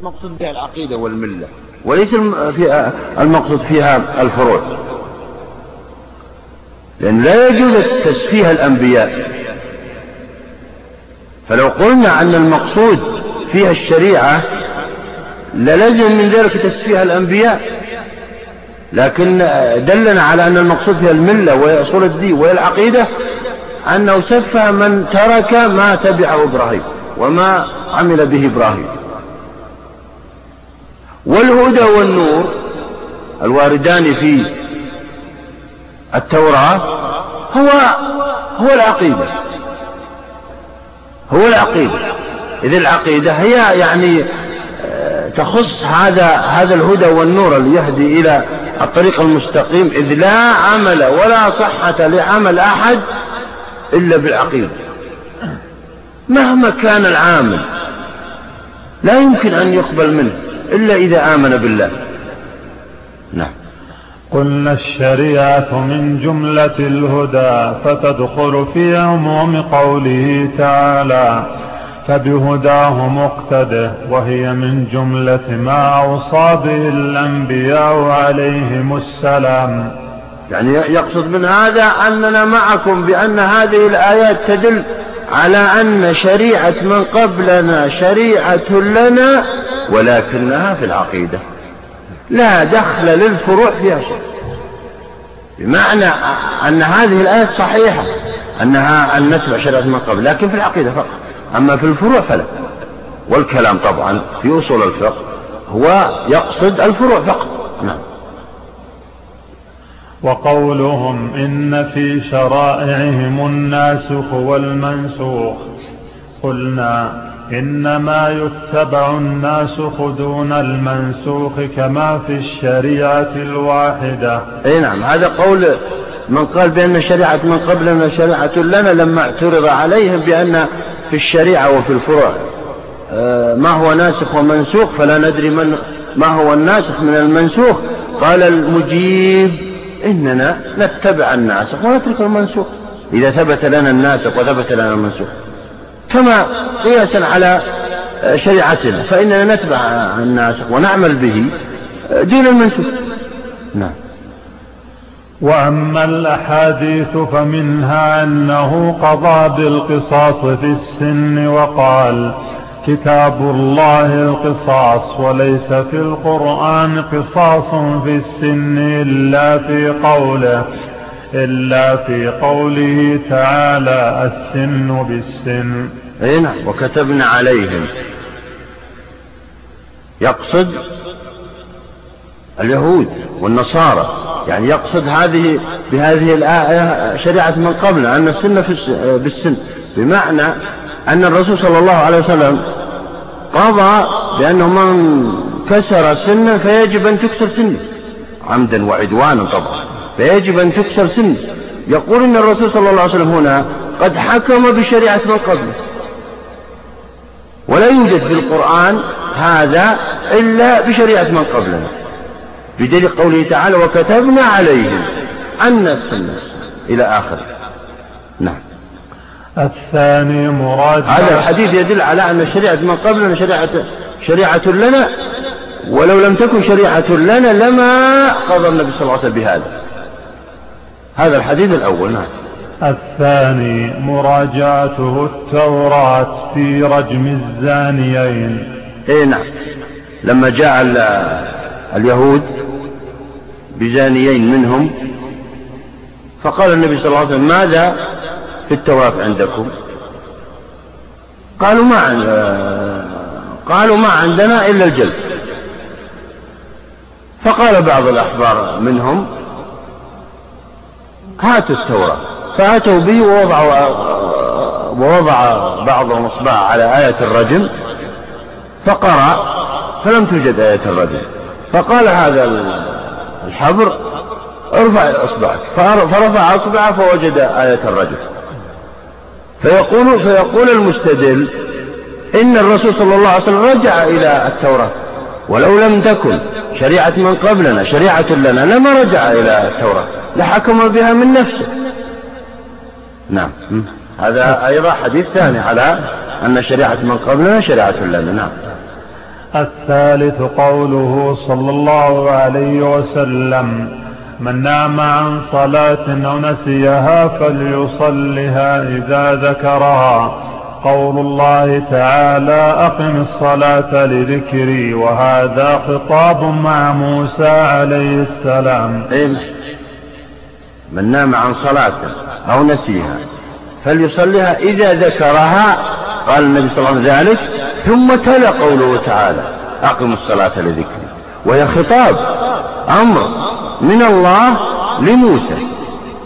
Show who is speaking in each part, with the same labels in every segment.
Speaker 1: المقصود بها العقيدة والملة. وليس المقصود فيها الفروع. لأن لا يجوز تسفيه الأنبياء. فلو قلنا أن المقصود فيها الشريعة للزم من ذلك تسفيه الأنبياء. لكن دلنا على أن المقصود فيها الملة وهي أصول الدين وهي العقيدة أنه سفه من ترك ما تبعه إبراهيم وما عمل به إبراهيم. والهدى والنور الواردان في التوراة هو هو العقيدة. هو العقيدة. إذ العقيدة هي يعني آه، تخص هذا هذا الهدى والنور اللي يهدي إلى الطريق المستقيم. إذ لا عمل ولا صحة لعمل أحد إلا بالعقيدة. مهما كان العامل لا يمكن أن يقبل منه. إلا إذا آمن بالله. نعم.
Speaker 2: قلنا الشريعة من جملة الهدى فتدخل في عموم قوله تعالى فبهداه مقتده وهي من جملة ما أوصى به الأنبياء عليهم السلام.
Speaker 1: يعني يقصد من هذا أننا معكم بأن هذه الآيات تدل على أن شريعة من قبلنا شريعة لنا ولكنها في العقيدة. لا دخل للفروع فيها شيء. بمعنى أن هذه الآية صحيحة أنها أن نتبع شريعة من قبل لكن في العقيدة فقط. أما في الفروع فلا. والكلام طبعا في أصول الفقه هو يقصد الفروع فقط. نعم.
Speaker 2: وقولهم إن في شرائعهم الناسخ والمنسوخ قلنا إنما يتبع الناسخ دون المنسوخ كما في الشريعة الواحدة.
Speaker 1: أي نعم هذا قول من قال بأن شريعة من قبلنا شريعة لنا لما اعترض عليهم بأن في الشريعة وفي الفروع. آه، ما هو ناسخ ومنسوخ فلا ندري من ما هو الناسخ من المنسوخ؟ قال المجيب. إننا نتبع الناسخ ونترك المنسوخ. إذا ثبت لنا الناسخ وثبت لنا المنسوخ. كما قياسا على شريعتنا فإننا نتبع الناسخ ونعمل به دون المنسوخ. نعم.
Speaker 2: وأما الأحاديث فمنها أنه قضى بالقصاص في السن وقال كتاب الله القصاص وليس في القرآن قصاص في السن إلا في قوله إلا في قوله تعالى السن بالسن.
Speaker 1: أي نعم وكتبنا عليهم. يقصد اليهود والنصارى يعني يقصد هذه بهذه الآية شريعة من قبل أن السن في بالسن. بمعنى أن الرسول صلى الله عليه وسلم قضى بأنه من كسر سنا فيجب أن تكسر سنه. عمدا وعدوانا طبعا. فيجب أن تكسر سنه. يقول إن الرسول صلى الله عليه وسلم هنا قد حكم بشريعة من قبله ولا يوجد في القرآن هذا إلا بشريعة من قبلنا. بدليل قوله تعالى وكتبنا عليهم أن السنة إلى آخره. نعم.
Speaker 2: الثاني مراد
Speaker 1: هذا الحديث يدل على أن شريعة من قبلنا شريعة شريعة لنا ولو لم تكن شريعة لنا لما قضى النبي صلى الله عليه وسلم بهذا. هذا الحديث الأول نعم.
Speaker 2: الثاني مراجعته التوراة في رجم الزانيين.
Speaker 1: اي نعم. لما جاء اليهود بزانيين منهم فقال النبي صلى الله عليه وسلم ماذا في التوراة عندكم؟ قالوا ما عن... قالوا ما عندنا إلا الجلد. فقال بعض الأحبار منهم هاتوا التوراة. فأتوا به ووضعوا ووضع بعضهم إصبع على آية الرجم فقرأ فلم توجد آية الرجم. فقال هذا الحبر ارفع إصبعك. فرفع إصبعه فوجد آية الرجم. فيقول فيقول المستدل إن الرسول صلى الله عليه وسلم رجع إلى التوراة ولو لم تكن شريعة من قبلنا شريعة لنا لما رجع إلى التوراة؟ لحكم بها من نفسه. نعم. هذا أيضا حديث ثاني على أن شريعة من قبلنا شريعة لنا. نعم.
Speaker 2: الثالث قوله صلى الله عليه وسلم من نام عن صلاة أو نسيها فليصلها إذا ذكرها. قول الله تعالى أقم الصلاة لذكري وهذا خطاب مع موسى عليه السلام.
Speaker 1: إيه. من نام عن صلاة أو نسيها فليصليها إذا ذكرها. قال النبي صلى الله عليه وسلم ذلك ثم تلا قوله تعالى أقم الصلاة لذكري. وهي خطاب أمر. من الله لموسى.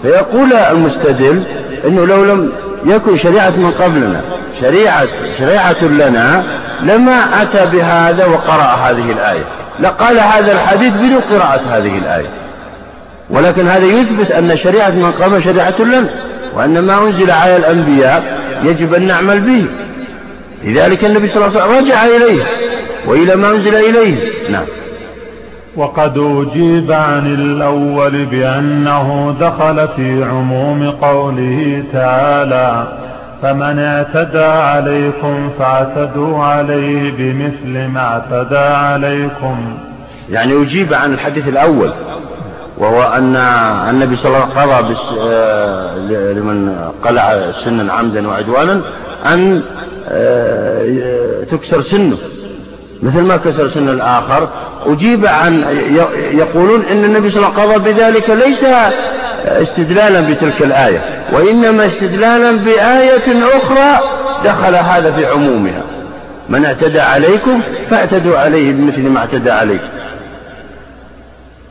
Speaker 1: فيقول المستدل أنه لو لم يكن شريعة من قبلنا شريعة شريعة لنا لما أتى بهذا وقرأ هذه الآية. لقال هذا الحديث بدون قراءة هذه الآية. ولكن هذا يثبت أن شريعة من قبل شريعة لنا وأن ما أنزل على الأنبياء يجب أن نعمل به. لذلك النبي صلى الله عليه وسلم رجع إليه وإلى ما أنزل إليه. نعم.
Speaker 2: وقد أجيب عن الأول بأنه دخل في عموم قوله تعالى فمن اعتدى عليكم فاعتدوا عليه بمثل ما اعتدى عليكم.
Speaker 1: يعني أجيب عن الحديث الأول وهو أن النبي صلى الله عليه وسلم قضى آه، لمن قلع سنا عمدا وعدوانا أن آه، تكسر سنه. مثل ما كسر سن الآخر أجيب عن يقولون إن النبي صلى الله عليه وسلم قضى بذلك ليس استدلالا بتلك الآية وإنما استدلالا بآية أخرى دخل هذا في عمومها. من اعتدى عليكم فاعتدوا عليه بمثل ما اعتدى عليكم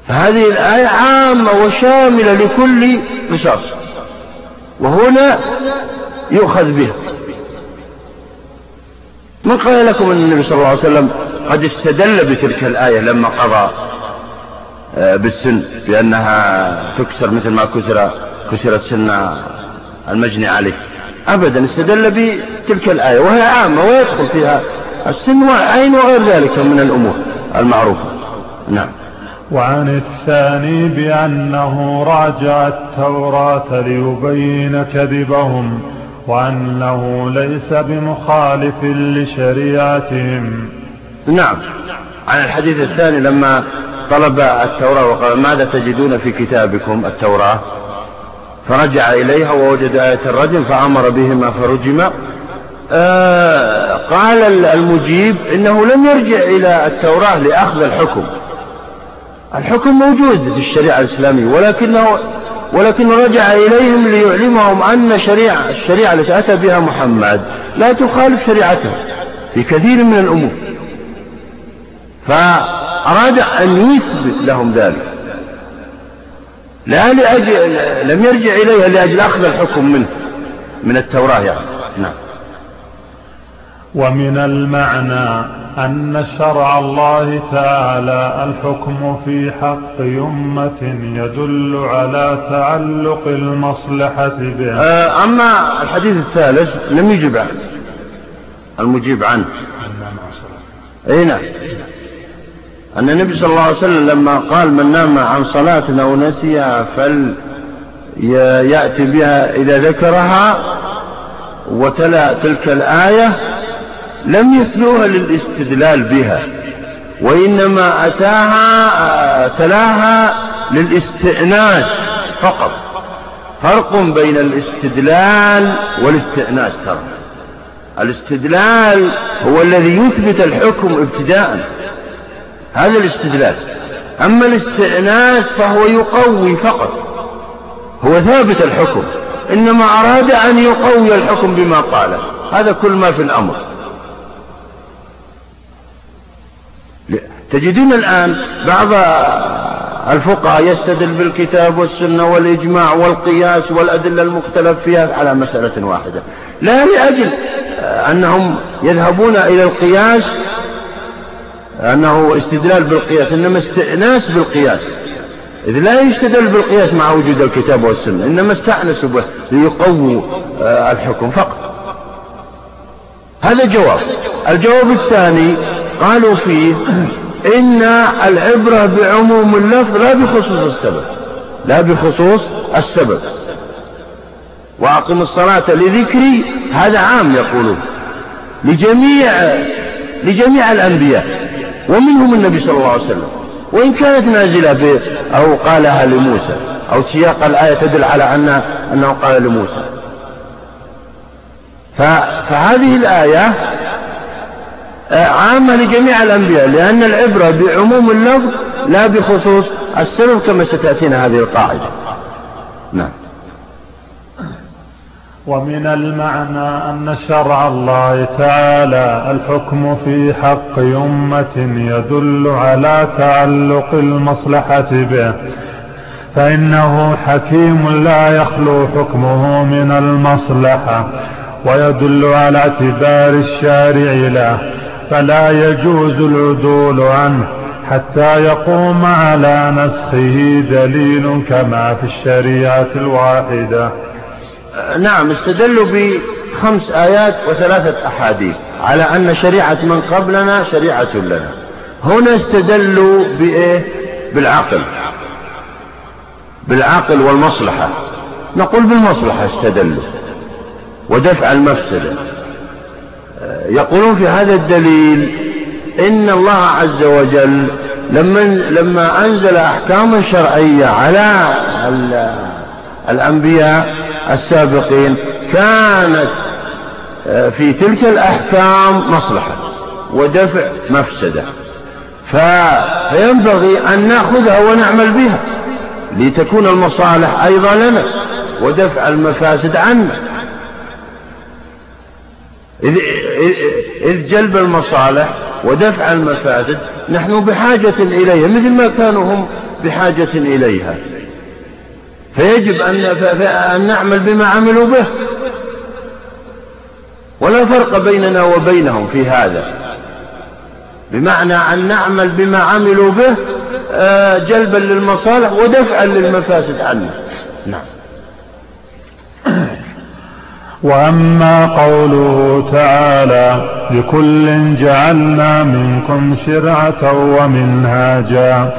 Speaker 1: فهذه الآية عامة وشاملة لكل قصاص وهنا يؤخذ بها. من قال لكم أن النبي صلى الله عليه وسلم قد استدل بتلك الآية لما قضى آه، بالسن بأنها تكسر مثل ما كسر كسرت سن المجني عليه. أبدا استدل بتلك الآية وهي عامة ويدخل فيها السن والعين وغير ذلك من الأمور المعروفة. نعم.
Speaker 2: وعن الثاني بأنه راجع التوراة ليبين كذبهم. وأنه ليس بمخالف لشريعتهم.
Speaker 1: نعم. عن الحديث الثاني لما طلب التوراة وقال ماذا تجدون في كتابكم التوراة؟ فرجع إليها ووجد آية الرجم فأمر بهما فرجما آه قال المجيب إنه لم يرجع إلى التوراة لأخذ الحكم. الحكم موجود في الشريعة الإسلامية ولكنه ولكن رجع إليهم ليعلمهم أن شريعة الشريعة التي أتى بها محمد لا تخالف شريعته في كثير من الأمور. فأراد أن يثبت لهم ذلك. لا لأجل لم يرجع إليها لأجل أخذ الحكم منه من التوراة يعني. نعم.
Speaker 2: ومن المعنى أن شرع الله تعالى الحكم في حق أمة يدل على تعلق المصلحة بها
Speaker 1: آه، أما الحديث الثالث لم يجب عنه. المجيب عنه. أي نعم. أن النبي صلى الله عليه وسلم لما قال من نام عن صلاة أو نسيها فل يأتي بها إذا ذكرها وتلا تلك الآية لم يتلوها للاستدلال بها وإنما أتاها تلاها للاستئناس فقط. فرق بين الاستدلال والاستئناس ترى. الاستدلال هو الذي يثبت الحكم ابتداء. هذا الاستدلال. أما الاستئناس فهو يقوي فقط. هو ثابت الحكم. إنما أراد أن يقوي الحكم بما قاله هذا كل ما في الأمر. تجدون الآن بعض الفقهاء يستدل بالكتاب والسنة والإجماع والقياس والأدلة المختلف فيها على مسألة واحدة. لا لأجل أنهم يذهبون إلى القياس أنه استدلال بالقياس إنما استئناس بالقياس. إذ لا يستدل بالقياس مع وجود الكتاب والسنة إنما استأنسوا به ليقووا آه، الحكم فقط. هذا جواب الجواب الثاني قالوا فيه إن العبرة بعموم اللفظ لا بخصوص السبب لا بخصوص السبب. وأقم الصلاة لذكري هذا عام يقولون لجميع لجميع الأنبياء ومنهم النبي صلى الله عليه وسلم. وإن كانت نازلة أو قالها لموسى أو سياق الآية تدل على أن أنه قال لموسى. فهذه الآية عامة لجميع الأنبياء لأن العبرة بعموم اللفظ لا بخصوص السبب كما ستأتينا هذه القاعدة. نعم.
Speaker 2: ومن المعنى أن شرع الله تعالى الحكم في حق أمة يدل على تعلق المصلحة به فإنه حكيم لا يخلو حكمه من المصلحة ويدل على اعتبار الشارع له. فلا يجوز العدول عنه حتى يقوم على نسخه دليل كما في الشريعة الواحدة.
Speaker 1: نعم استدلوا بخمس آيات وثلاثة أحاديث على أن شريعة من قبلنا شريعة لنا. هنا استدلوا بإيه؟ بالعقل. بالعقل والمصلحة. نقول بالمصلحة استدلوا ودفع المفسدة. يقولون في هذا الدليل إن الله عز وجل لما, لما أنزل أحكاما شرعية على الأنبياء السابقين كانت آه، في تلك الأحكام مصلحة ودفع مفسدة. فينبغي أن نأخذها ونعمل بها لتكون المصالح أيضا لنا ودفع المفاسد عنا. إذ, جلب المصالح ودفع المفاسد نحن بحاجة إليها مثل ما كانوا هم بحاجة إليها. فيجب أن, نعمل بما عملوا به. ولا فرق بيننا وبينهم في هذا. بمعنى أن نعمل بما عملوا به آه، جلبا للمصالح ودفعا للمفاسد عنا نعم.
Speaker 2: وأما قوله تعالى لكل جعلنا منكم شرعة ومنهاجا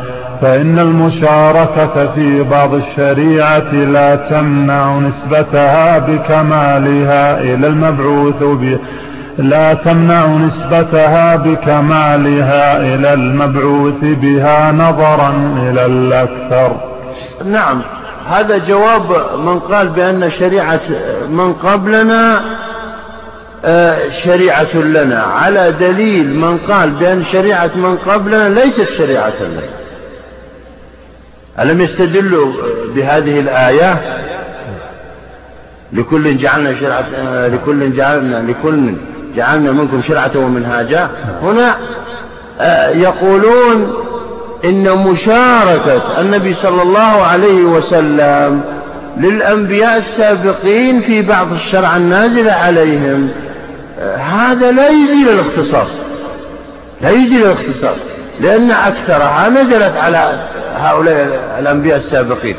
Speaker 2: فإن المشاركة في بعض الشريعة لا تمنع نسبتها بكمالها إلى المبعوث به لا تمنع نسبتها بكمالها إلى المبعوث بها نظرا إلى الأكثر.
Speaker 1: نعم. هذا جواب من قال بأن شريعة من قبلنا آه، شريعة لنا. على دليل من قال بأن شريعة من قبلنا ليست شريعة لنا. ألم يستدلوا بهذه الآية؟ لكل جعلنا شرعة آه، لكل جعلنا لكل جعلنا منكم شرعة ومنهاجا. هنا آه، يقولون إن مشاركة النبي صلى الله عليه وسلم للأنبياء السابقين في بعض الشرع النازل عليهم هذا لا يزيل الاختصاص لا يزيل الاختصاص لأن أكثرها نزلت على هؤلاء الأنبياء السابقين.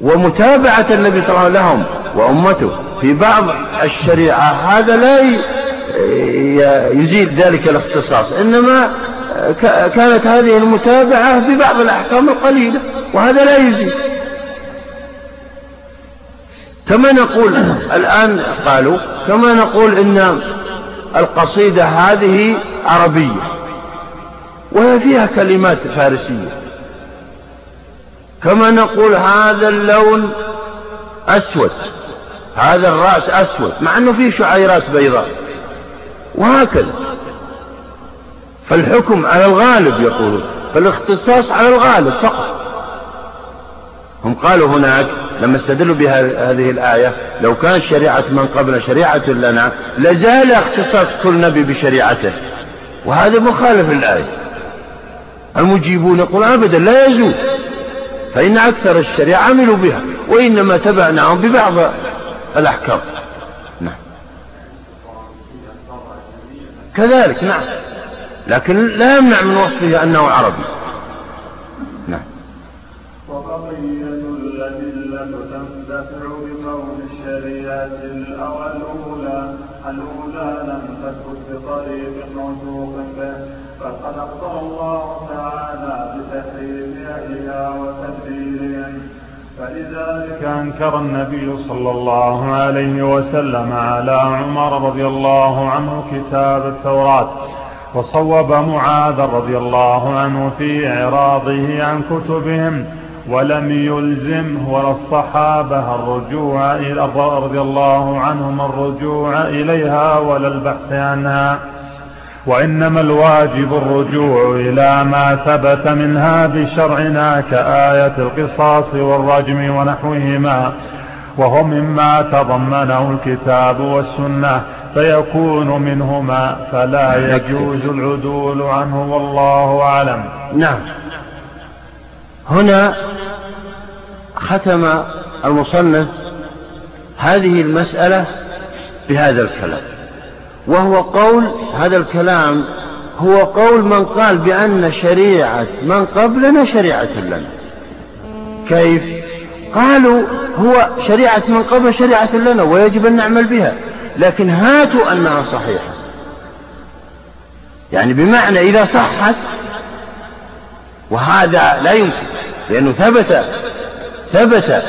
Speaker 1: ومتابعة النبي صلى الله عليه وسلم لهم وأمته في بعض الشريعة هذا لا يزيل ذلك الاختصاص إنما كانت هذه المتابعة ببعض الأحكام القليلة وهذا لا يزيد. كما نقول الآن قالوا كما نقول إن القصيدة هذه عربية وهي فيها كلمات فارسية. كما نقول هذا اللون أسود هذا الرأس أسود مع أنه فيه شعيرات بيضاء وهكذا. فالحكم على الغالب يقولون فالاختصاص على الغالب فقط. هم قالوا هناك لما استدلوا بهذه الآية لو كانت شريعة من قبلنا شريعة لنا لزال اختصاص كل نبي بشريعته. وهذا مخالف للآية. المجيبون يقول أبدا لا يزول. فإن أكثر الشريعة عملوا بها وإنما تبعناهم ببعض الأحكام. نعم. كذلك نعم. لكن لا يمنع من وصفه أنه عربي. نعم.
Speaker 2: وقضية الأدلة تندفع بكون الشريعة الأولى. الأولى لم تثبت بطريق موثوق به. فقد أخبر الله تعالى بتحريف أهلها وتدبيرهم فلذلك أنكر النبي صلى الله عليه وسلم على عمر رضي الله عنه كتاب التوراة. وصوب معاذ رضي الله عنه في إعراضه عن كتبهم ولم يلزمه ولا الصحابة الرجوع إلى رضي الله عنهم الرجوع إليها ولا البحث عنها. وإنما الواجب الرجوع إلى ما ثبت منها بشرعنا كآية القصاص والرجم ونحوهما وهو مما تضمنه الكتاب والسنة. فيكون منهما فلا يجوز العدول عنه والله أعلم.
Speaker 1: نعم. هنا ختم المصنف هذه المسألة بهذا الكلام وهو قول هذا الكلام هو قول من قال بأن شريعة من قبلنا شريعة لنا. كيف؟ قالوا هو شريعة من قبل شريعة لنا ويجب أن نعمل بها. لكن هاتوا أنها صحيحة. يعني بمعنى إذا صحت وهذا لا يمكن لأنه ثبت ثبت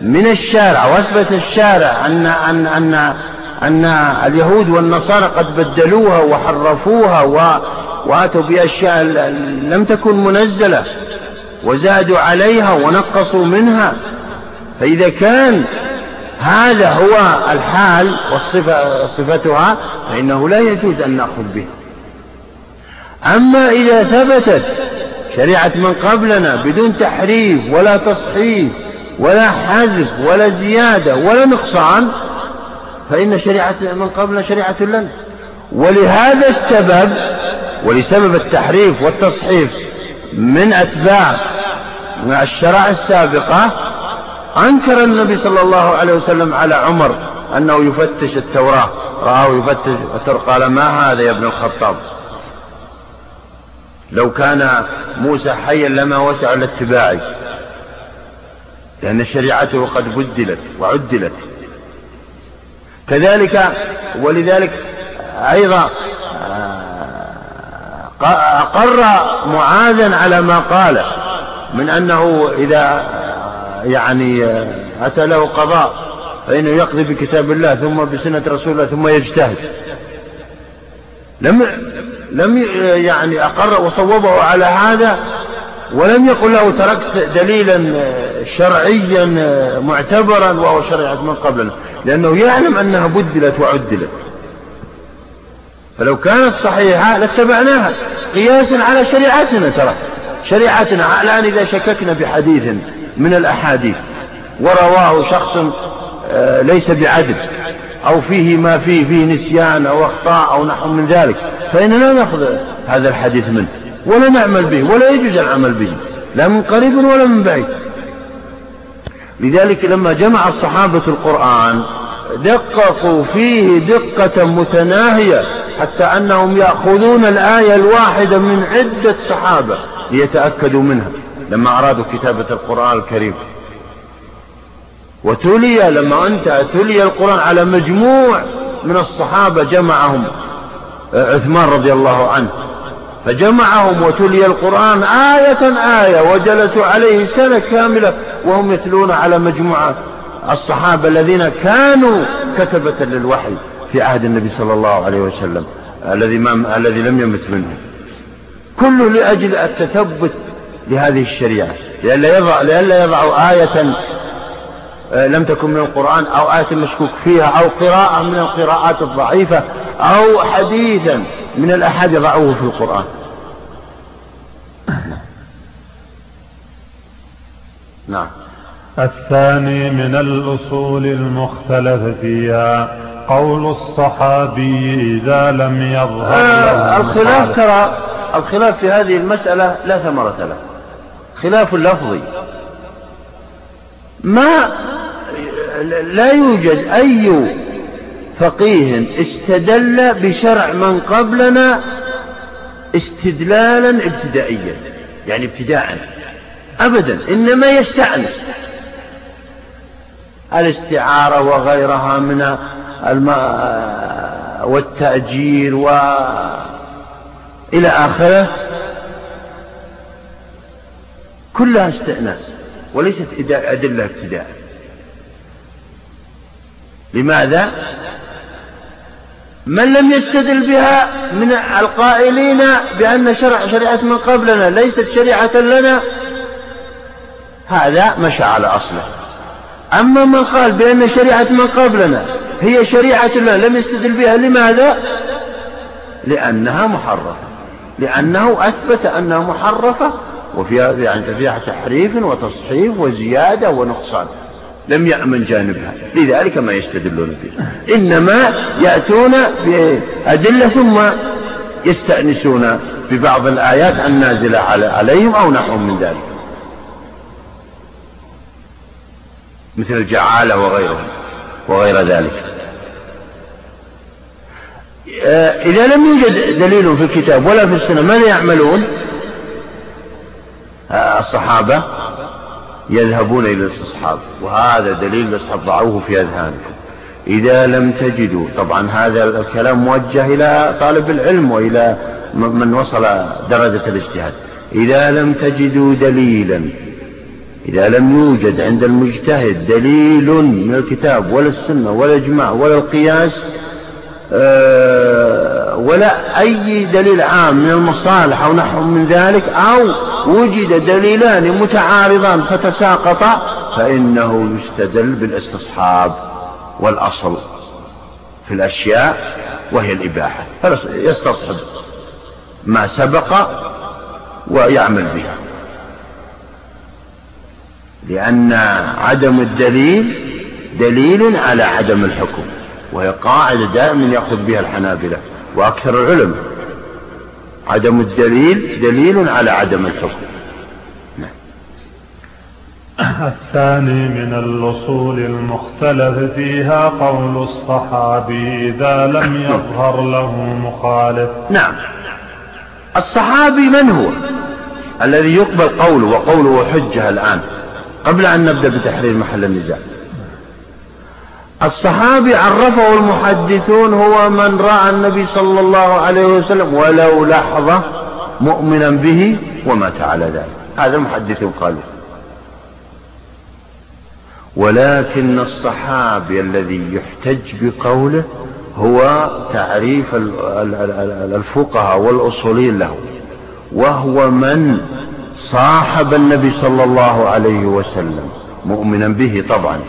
Speaker 1: من الشارع وأثبت الشارع أن أن أن أن اليهود والنصارى قد بدلوها وحرفوها و وأتوا بأشياء لم تكن منزلة وزادوا عليها ونقصوا منها. فإذا كان هذا هو الحال وصفتها فإنه لا يجوز أن نأخذ به. أما إذا ثبتت شريعة من قبلنا بدون تحريف ولا تصحيف ولا حذف ولا زيادة ولا نقصان فإن شريعة من قبلنا شريعة لنا. ولهذا السبب ولسبب التحريف والتصحيف من أتباع الشرائع السابقة أنكر النبي صلى الله عليه وسلم على عمر أنه يفتش التوراة. رآه يفتش قال ما هذا يا ابن الخطاب؟ لو كان موسى حيا لما وسع لاتباعي لأن شريعته قد بدلت وعدلت. كذلك ولذلك أيضا آه، أقر معاذا على ما قال من أنه إذا يعني آه، أتى له قضاء فإنه يقضي بكتاب الله ثم بسنة رسول الله ثم يجتهد. لم لم يعني أقر وصوبه على هذا ولم يقل له تركت دليلا شرعيا معتبرا وهو شريعة من قبلنا لأنه يعلم أنها بدلت وعدلت. فلو كانت صحيحة لاتبعناها. قياسا على شريعتنا ترى. شريعتنا. الآن إذا شككنا بحديث من الأحاديث ورواه شخص آه، ليس بعدل أو فيه ما فيه فيه نسيان أو أخطاء أو نحو من ذلك فإننا نأخذ هذا الحديث منه ولا نعمل به ولا يجوز العمل به لا من قريب ولا من بعيد. لذلك لما جمع الصحابة القرآن دققوا فيه دقة متناهية حتى أنهم يأخذون الآية الواحدة من عدة صحابة. ليتأكدوا منها لما أرادوا كتابة القرآن الكريم. وتلي لما أنت تلي القرآن على مجموع من الصحابة جمعهم عثمان رضي الله عنه. فجمعهم وتلي القرآن آية آية وجلسوا عليه سنة كاملة وهم يتلون على مجموعة الصحابة الذين كانوا كتبة للوحي في عهد النبي صلى الله عليه وسلم الذي الذي لم يمت منه كله لأجل التثبت لهذه الشريعة. لئلا يضع لئلا يضعوا آية آه، لم تكن من القرآن أو آية مشكوك فيها أو قراءة من القراءات الضعيفة أو حديثا من الأحد يضعوه في القرآن. نعم.
Speaker 2: الثاني من الأصول المختلف فيها. قول الصحابي إذا لم يظهر
Speaker 1: آه الخلاف ترى الخلاف في هذه المسألة لا ثمرة له. خلاف لفظي. ما لا يوجد أي فقيه استدل بشرع من قبلنا استدلالا ابتدائيا يعني ابتداء. أبدا إنما يستأنس. الاستعارة وغيرها من والتأجير و إلى آخره. كلها استئناس وليست أدلة ابتداء. لماذا؟ من لم يستدل بها من القائلين بأن شرع شريعة من قبلنا ليست شريعة لنا. هذا مشى على أصله. أما من قال بأن شريعة من قبلنا هي شريعة لنا لم يستدل بها لماذا؟ لأنها محرفة. لأنه أثبت أنها محرفة وفيها يعني فيها تحريف وتصحيف وزيادة ونقصان. لم يأمن جانبها. لذلك ما يستدلون به. إنما يأتون بأدلة ثم يستأنسون ببعض الآيات النازلة عليهم أو نحو من ذلك. مثل الجعالة وغيرهم وغير ذلك. آه، إذا لم يوجد دليل في الكتاب ولا في السنة ماذا يعملون؟ آه، الصحابة يذهبون إلى الاستصحاب وهذا دليل الاستصحاب ضعوه في أذهانكم. إذا لم تجدوا طبعا هذا الكلام موجه إلى طالب العلم وإلى من وصل درجة الاجتهاد. إذا لم تجدوا دليلا إذا لم يوجد عند المجتهد دليل من الكتاب ولا السنة ولا الإجماع ولا القياس آه، ولا أي دليل عام من المصالح أو نحو من ذلك أو وجد دليلان متعارضان فتساقطا فإنه يستدل بالاستصحاب والأصل في الأشياء وهي الإباحة. فيستصحب ما سبق ويعمل به لأن عدم الدليل دليل على عدم الحكم وهي قاعدة دائما يأخذ بها الحنابلة وأكثر العلماء. عدم الدليل دليل على عدم الحكم. نعم.
Speaker 2: الثاني من الأصول المختلف فيها قول الصحابي إذا لم يظهر له مخالف.
Speaker 1: نعم. الصحابي من هو؟ الذي يقبل قوله وقوله حجة الآن. قبل أن نبدأ بتحرير محل النزاع. الصحابي عرفه المحدثون هو من رأى النبي صلى الله عليه وسلم ولو لحظة مؤمنا به ومات على ذلك. هذا المحدثون قالوا. ولكن الصحابي الذي يحتج بقوله هو تعريف الفقهاء والأصولين له وهو من صاحب النبي صلى الله عليه وسلم. مؤمنا به طبعا.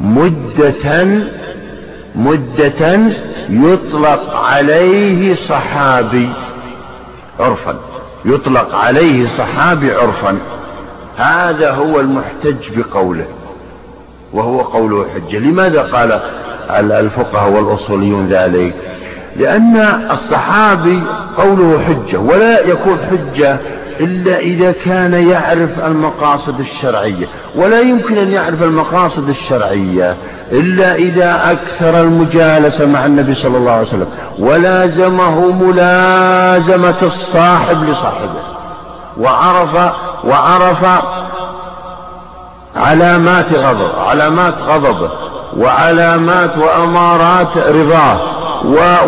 Speaker 1: مدة مدة يطلق عليه صحابي عرفا. يطلق عليه صحابي عرفا. هذا هو المحتج بقوله وهو قوله حجة لماذا قال الفقهاء والأصوليون ذلك؟ لأن الصحابي قوله حجة ولا يكون حجة إلا إذا كان يعرف المقاصد الشرعية ولا يمكن أن يعرف المقاصد الشرعية إلا إذا أكثر المجالسة مع النبي صلى الله عليه وسلم ولازمه ملازمة الصاحب لصاحبه وعرف وعرف علامات غضب علامات غضبه وعلامات وأمارات رضاه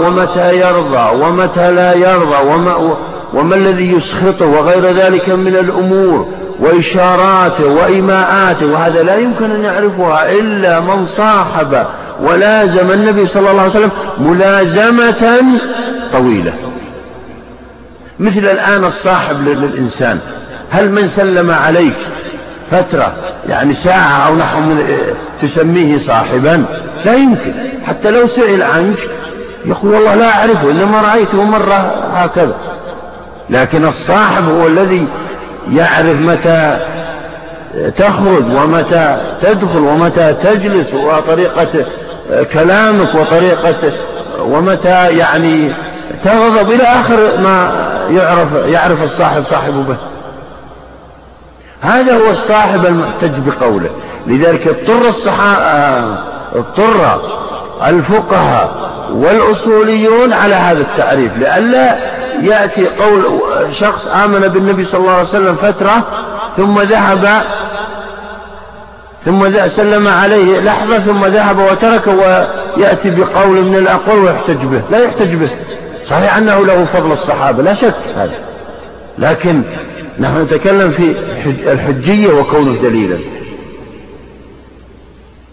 Speaker 1: ومتى يرضى ومتى لا يرضى وما وما الذي يسخطه وغير ذلك من الأمور وإشاراته وإيماءاته وهذا لا يمكن أن يعرفها إلا من صاحب ولازم النبي صلى الله عليه وسلم ملازمة طويلة. مثل الآن الصاحب للإنسان هل من سلم عليك فترة يعني ساعة أو نحو من تسميه صاحبا؟ لا يمكن. حتى لو سئل عنك يقول والله لا أعرفه إنما رأيته مرة هكذا. لكن الصاحب هو الذي يعرف متى تخرج ومتى تدخل ومتى تجلس وطريقة كلامك وطريقة ومتى يعني تغضب إلى آخر ما يعرف يعرف الصاحب صاحبه. به هذا هو الصاحب المحتج بقوله. لذلك اضطر الصحابة اضطر الفقهاء والأصوليون على هذا التعريف لئلا يأتي قول شخص آمن بالنبي صلى الله عليه وسلم فترة ثم ذهب ثم سلم عليه لحظة ثم ذهب وترك ويأتي بقول من الأقوال ويحتج به لا يحتج به. صحيح أنه له فضل الصحابة لا شك هذا. لكن نحن نتكلم في الحجية وكونه دليلا.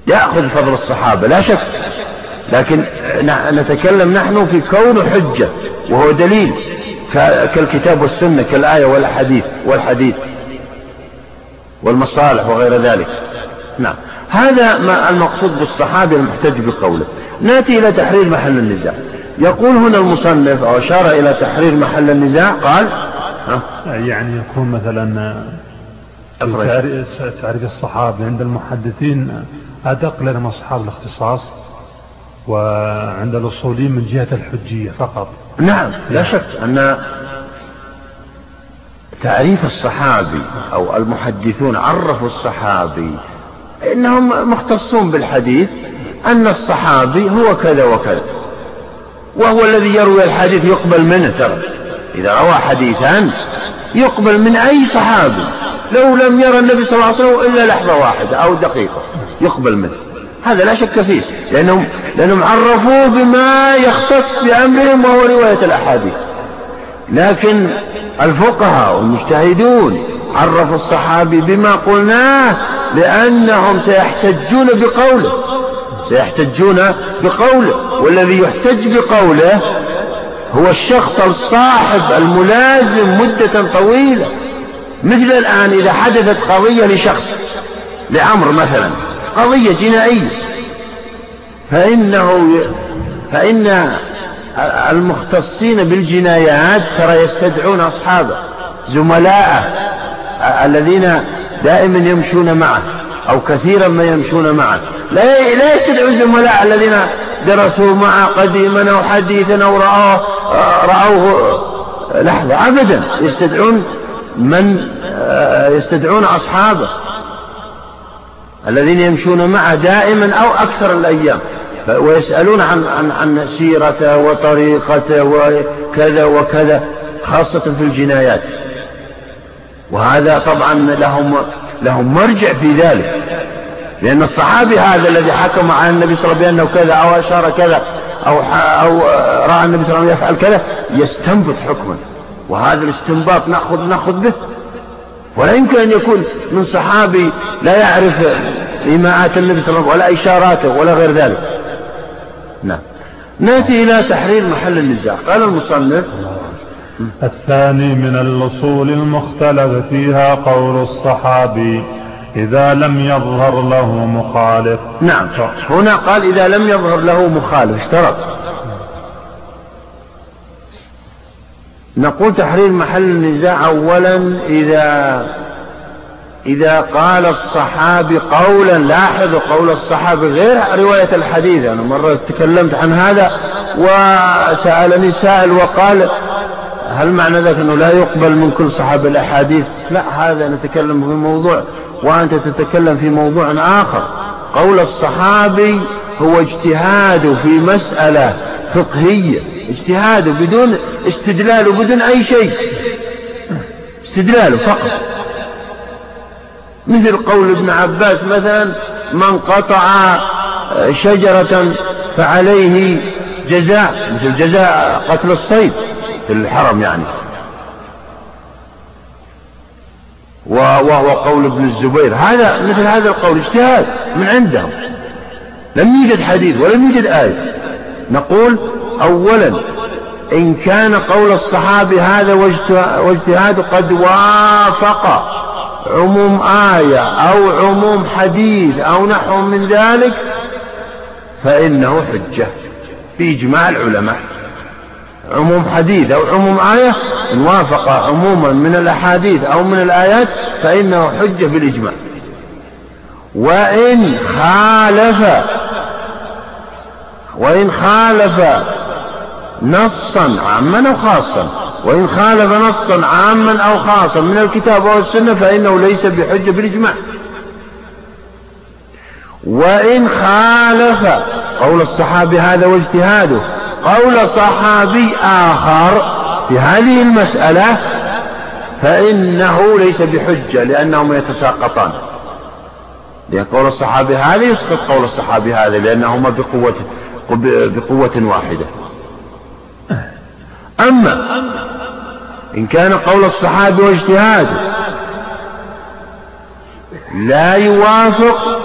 Speaker 1: يأخذ فضل الصحابة لا شك. لكن نتكلم نحن في كون حجة وهو دليل كالكتاب والسنة كالآية والحديث والحديث والمصالح وغير ذلك. نعم. هذا ما المقصود بالصحابي المحتج بقوله. نأتي إلى تحرير محل النزاع. يقول هنا المصنف أو أشار إلى تحرير محل النزاع قال
Speaker 2: ها؟ يعني يكون مثلا تعريف الصحابة عند المحدثين أدق لنا أصحاب الاختصاص؟ وعند الأصوليين من جهة الحجية فقط.
Speaker 1: نعم لا شك أن تعريف الصحابي أو المحدثون عرفوا الصحابي إنهم مختصون بالحديث أن الصحابي هو كذا وكذا وهو الذي يروي الحديث يقبل منه ترى. إذا روى حديثا يقبل من أي صحابي لو لم يرى النبي صلى الله عليه وسلم إلا لحظة واحدة أو دقيقة يقبل منه. هذا لا شك فيه لأنهم, لأنهم عرفوه بما يختص بأمرهم وهو رواية الأحاديث. لكن الفقهاء والمجتهدون عرفوا الصحابي بما قلناه لأنهم سيحتجون بقوله. سيحتجون بقوله والذي يحتج بقوله هو الشخص الصاحب الملازم مدة طويلة. مثل الآن إذا حدثت قضية لشخص لأمر مثلا. قضية جنائية. فإنه فإن المختصين بالجنايات ترى يستدعون أصحابه زملاءه الذين دائما يمشون معه أو كثيرا ما يمشون معه. لا لا يستدعوا الزملاء الذين درسوا معه قديما أو حديثا أو رأوه رأوه لحظة أبدا. يستدعون من يستدعون أصحابه. الذين يمشون معه دائما أو أكثر الأيام. ويسألون عن, عن, عن سيرته وطريقته وكذا وكذا خاصة في الجنايات. وهذا طبعا لهم لهم مرجع في ذلك. لأن الصحابي هذا الذي حكم على النبي صلى الله عليه وسلم بأنه كذا أو أشار كذا أو أو رأى النبي صلى الله عليه وسلم يفعل كذا يستنبط حكما. وهذا الاستنباط نأخذ نأخذ به. ولا يمكن أن يكون من صحابي لا يعرف إيماءات النبي صلى الله عليه وسلم ولا إشاراته ولا غير ذلك. نعم. نأتي إلى تحرير محل النزاع. قال المصنف
Speaker 2: الثاني من الأصول المختلف فيها قول الصحابي إذا لم يظهر له مخالف.
Speaker 1: نعم. هنا قال إذا لم يظهر له مخالف اشترط. نقول تحرير محل النزاع أولا إذا إذا قال الصحابي قولا لاحظوا قول الصحابي غير رواية الحديث. أنا مرة تكلمت عن هذا وسألني سائل وقال هل معنى ذلك أنه لا يقبل من كل صحابة الأحاديث؟ لا هذا نتكلم في موضوع وأنت تتكلم في موضوع آخر. قول الصحابي هو اجتهاد في مسألة فقهية اجتهاده بدون استدلال وبدون أي شيء. استدلاله فقط. مثل قول ابن عباس مثلا من قطع شجرة فعليه جزاء. مثل جزاء قتل الصيد في الحرم يعني. وهو قول ابن الزبير. هذا مثل هذا القول اجتهاد من عندهم. لم يوجد حديث ولم يوجد آية. نقول أولا إن كان قول الصحابي هذا واجتهاد قد وافق عموم آية أو عموم حديث أو نحو من ذلك فإنه حجة بإجماع العلماء. عموم حديث أو عموم آية إن وافق عموما من الأحاديث أو من الآيات فإنه حجة بالإجماع. وإن خالف وإن خالف نصا عاما أو خاصا وإن خالف نصا عاما أو خاصا من الكتاب أو السنة فإنه ليس بحجة بالإجماع. وإن خالف قول الصحابي هذا واجتهاده قول صحابي آخر في هذه المسألة فإنه ليس بحجة لأنهما يتساقطان. لأن قول الصحابي هذا يسقط قول الصحابي هذا لأنهما بقوة بقوة واحدة. أما إن كان قول الصحابي واجتهاده لا يوافق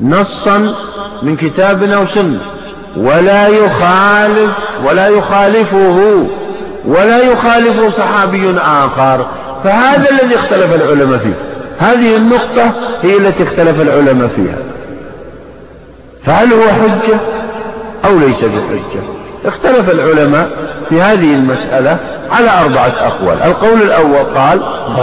Speaker 1: نصا من كتاب أو سنة. ولا يخالف ولا يخالفه. ولا يخالفه صحابي آخر. فهذا الذي اختلف العلماء فيه. هذه النقطة هي التي اختلف العلماء فيها. فهل هو حجة أو ليس بحجة؟ اختلف العلماء في هذه المسألة على أربعة أقوال. القول الأول قال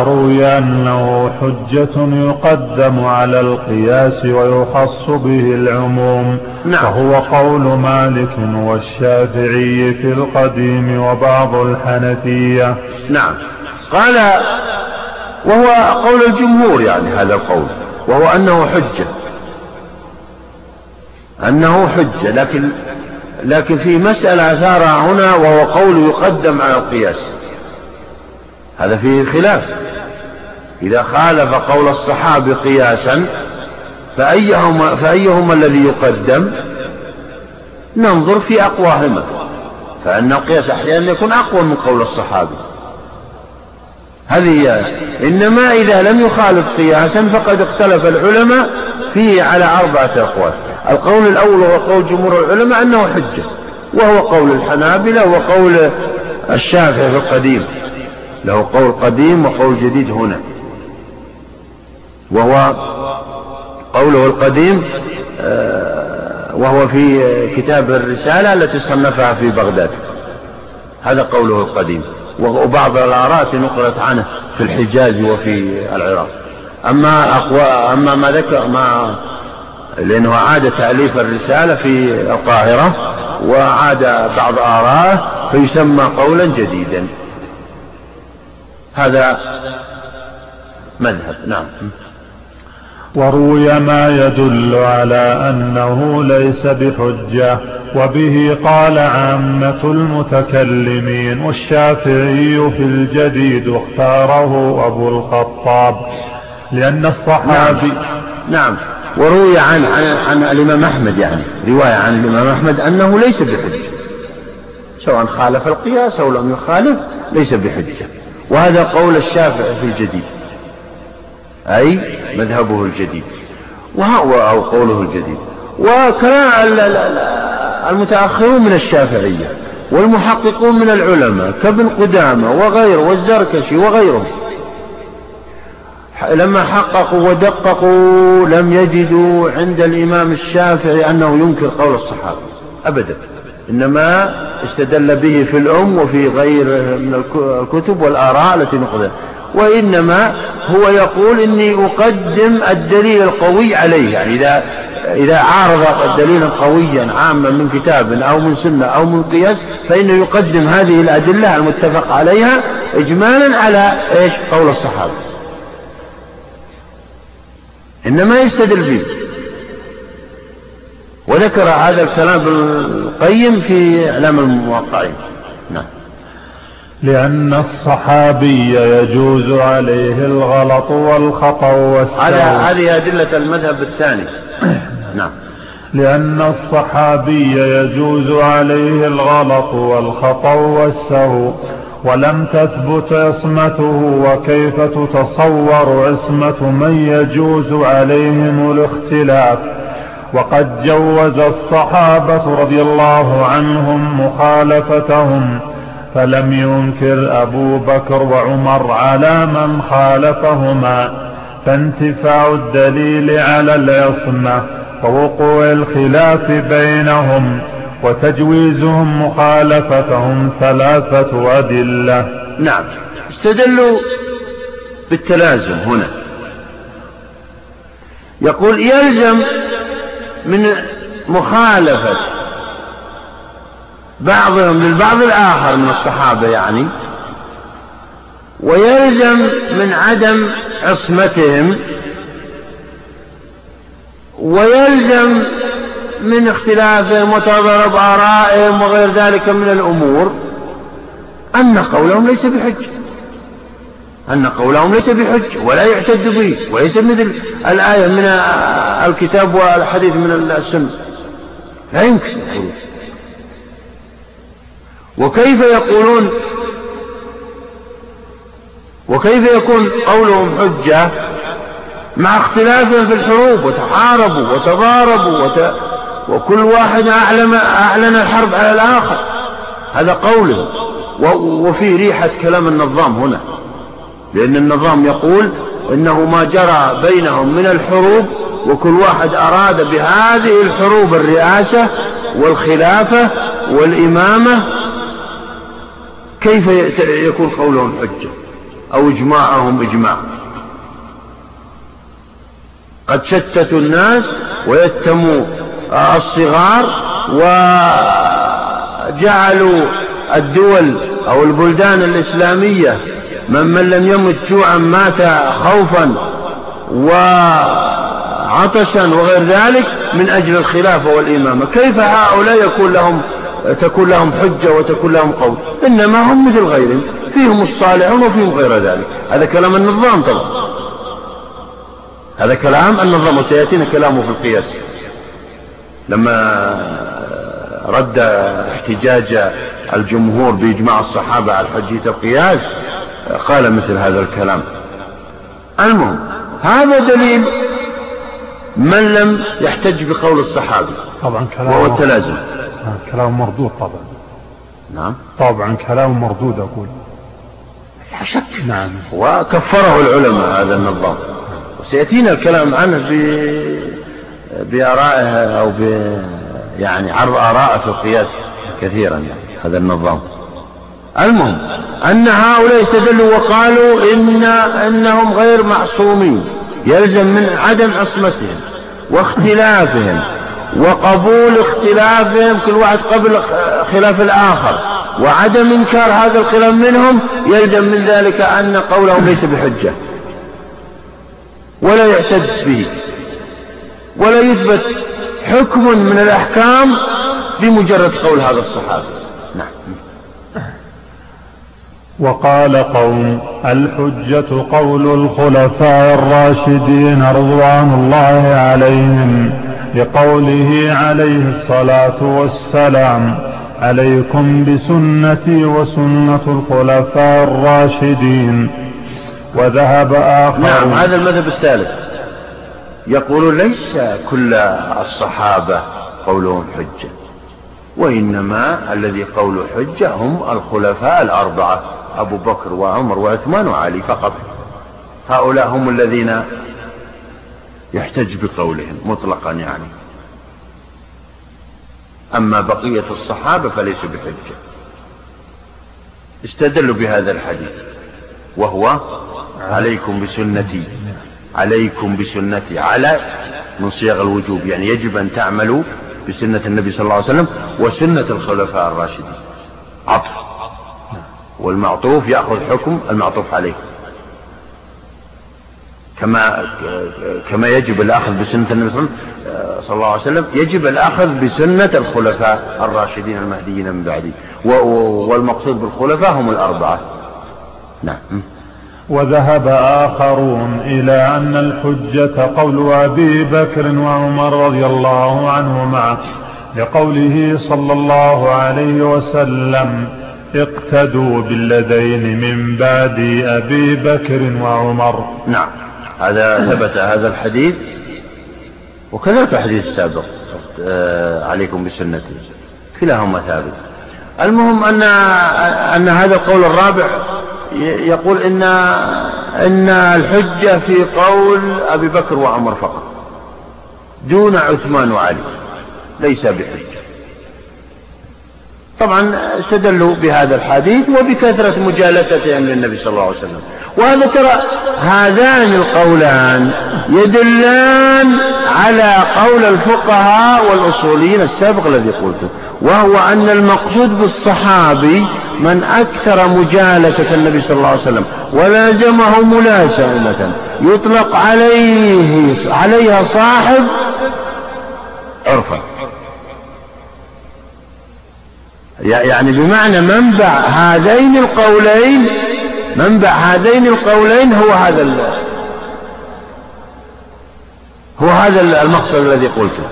Speaker 2: روي أنه حجة يقدم على القياس ويخص به العموم. نعم. وهو قول مالك والشافعي في القديم وبعض الحنفية.
Speaker 1: نعم. قال وهو قول الجمهور يعني هذا القول. وهو أنه حجة. أنه حجة لكن لكن في مسألة أثارها هنا وهو قول يقدم على القياس. هذا فيه خلاف. إذا خالف قول الصحابي قياسا فأيهما, فأيهما الذي يقدم؟ ننظر في أقواهما. فأن القياس أحيانا يكون أقوى من قول الصحابي. هذه هي إنما إذا لم يخالف قياسا فقد اختلف العلماء فيه على أربعة أقوال. القول الأول هو قول جمهور العلماء أنه حجة وهو قول الحنابلة وقول الشافعي في القديم. له قول قديم وقول جديد هنا. وهو قوله القديم آه، وهو في كتاب الرسالة التي صنفها في بغداد. هذا قوله القديم. وبعض الآراء نقلت عنه في الحجاز وفي العراق. أما أقوى أما ما ذكر ما لأنه عاد تأليف الرسالة في القاهرة وعاد بعض آراءه فيسمى قولا جديدا. هذا مذهب نعم.
Speaker 2: وروي ما يدل على أنه ليس بحجة وبه قال عامة المتكلمين والشافعي في الجديد اختاره أبو الخطاب لأن الصحابي
Speaker 1: نعم, نعم. وروي عن, عن, عن الإمام أحمد يعني رواية عن الإمام أحمد أنه ليس بحجة. سواء خالف القياس أو لم يخالف ليس بحجة. وهذا قول الشافعي في الجديد. أي مذهبه الجديد. أو قوله الجديد. وكلام المتأخرون من الشافعية والمحققون من العلماء كابن قدامة وغيره والزركشي وغيرهم. لما حققوا ودققوا لم يجدوا عند الإمام الشافعي أنه ينكر قول الصحابة. أبدا. إنما استدل به في الأم وفي غير من الكتب والآراء التي نقلها وإنما هو يقول إني أقدم الدليل القوي عليه. يعني إذا إذا عارض دليلا قويا عاما من كتاب أو من سنة أو من قياس فإنه يقدم هذه الأدلة المتفق عليها إجمالا على إيش؟ قول الصحابة. إنما يستدل فيه. وذكر هذا الكلام القيم في إعلام الموقعين. نعم.
Speaker 2: لأن الصحابي يجوز عليه الغلط والخطأ والسهو
Speaker 1: هذه أدلة المذهب الثاني. نعم.
Speaker 2: لأن الصحابي يجوز عليه الغلط والخطأ والسهو ولم تثبت عصمته وكيف تتصور عصمة من يجوز عليهم الاختلاف. وقد جوز الصحابة رضي الله عنهم مخالفتهم. فلم ينكر أبو بكر وعمر على من خالفهما فانتفاع الدليل على العصمة ووقوع الخلاف بينهم وتجويزهم مخالفتهم ثلاثة أدلة.
Speaker 1: نعم. استدلوا بالتلازم هنا. يقول يلزم من مخالفة بعضهم للبعض الآخر من الصحابة يعني. ويلزم من عدم عصمتهم. ويلزم من اختلافهم وتضارب آرائهم وغير ذلك من الأمور. أن قولهم ليس بحجة أن قولهم ليس بحجة ولا يعتد به وليس مثل الآية من الكتاب والحديث من السنة. لا يمكن. وكيف يقولون وكيف يكون قولهم حجة مع اختلافهم في الحروب وتحاربوا وتضاربوا وت... وكل واحد أعلن, أعلن الحرب على الآخر؟ هذا قوله وفي ريحة كلام النظام هنا. لأن النظام يقول إنه ما جرى بينهم من الحروب وكل واحد أراد بهذه الحروب الرئاسة والخلافة والإمامة كيف يكون قولهم حجة أو إجماعهم إجماع؟ قد شتتوا الناس ويتموا الصغار وجعلوا الدول أو البلدان الإسلامية من من لم يمت جوعا مات خوفا وعطشا وغير ذلك من أجل الخلافة والإمامة. كيف هؤلاء يكون لهم تكون لهم حجة وتكون لهم قول. إنما هم مثل غيرهم. فيهم الصالحون وفيهم غير ذلك. هذا كلام النظام طبعا. هذا كلام النظام. وسيأتينا كلامه في القياس. لما رد احتجاج الجمهور بإجماع الصحابة على حجية القياس قال مثل هذا الكلام. المهم هذا دليل من لم يحتج بقول الصحابي؟
Speaker 2: طبعا كلام
Speaker 1: وهو التلازم.
Speaker 2: آه، كلام مردود طبعا.
Speaker 1: نعم.
Speaker 2: طبعا كلام مردود أقول.
Speaker 1: لا شك.
Speaker 2: نعم.
Speaker 1: وكفره العلماء هذا النظام وسيأتينا الكلام عنه ب... بآرائه أو ب... يعني عرض آراء في القياس كثيرا يعني هذا النظام. المهم أن هؤلاء استدلوا وقالوا إن أنهم غير معصومين يلزم من عدم عصمتهم. واختلافهم وقبول اختلافهم كل واحد قبل خلاف الآخر وعدم إنكار هذا الخلاف منهم يلزم من ذلك أن قولهم ليس بحجة ولا يعتد به ولا يثبت حكم من الأحكام بمجرد قول هذا الصحابي. نعم.
Speaker 2: وقال قوم الحجة قول الخلفاء الراشدين رضوان الله عليهم لقوله عليه الصلاة والسلام عليكم بسنتي وسنة الخلفاء الراشدين وذهب آخر
Speaker 1: نعم هذا المذهب الثالث. يقول ليس كل الصحابة قولهم حجة وإنما الذي قول حجة هم الخلفاء الأربعة. أبو بكر وعمر وعثمان وعلي فقط. هؤلاء هم الذين يحتج بقولهم مطلقا يعني. أما بقية الصحابة فليسوا بحجة. استدلوا بهذا الحديث. وهو عليكم بسنتي. عليكم بسنتي. على من صيغ الوجوب. يعني يجب أن تعملوا بسنة النبي صلى الله عليه وسلم وسنة الخلفاء الراشدين. عطف. والمعطوف يأخذ حكم المعطوف عليه. كما كما يجب الأخذ بسنة النبي صلى الله عليه وسلم يجب الأخذ بسنة الخلفاء الراشدين المهديين من بعده والمقصود بالخلفاء هم الأربعة. نعم.
Speaker 2: وذهب آخرون إلى أن الحجة قول أبي بكر وعمر رضي الله عنهما لقوله صلى الله عليه وسلم اقتدوا بالذين من بعد أبي بكر وعمر.
Speaker 1: نعم. هذا ثبت هذا الحديث وكذلك الحديث السابق. آه، عليكم بسنتي. كلاهما ثابت. المهم أن أن هذا القول الرابع يقول إن إن الحجة في قول أبي بكر وعمر فقط دون عثمان وعلي ليس بحجة. طبعا استدلوا بهذا الحديث وبكثرة مجالستهم للنبي صلى الله عليه وسلم. وهذا ترى هذان القولان يدلان على قول الفقهاء والأصوليين السابق الذي قلته وهو أن المقصود بالصحابي من أكثر مجالسة النبي صلى الله عليه وسلم ولازمه ملازمة يطلق عليه عليها صاحب عرفا يعني بمعنى منبع هذين القولين منبع هذين القولين هو هذا هو هذا المقصد الذي قلته.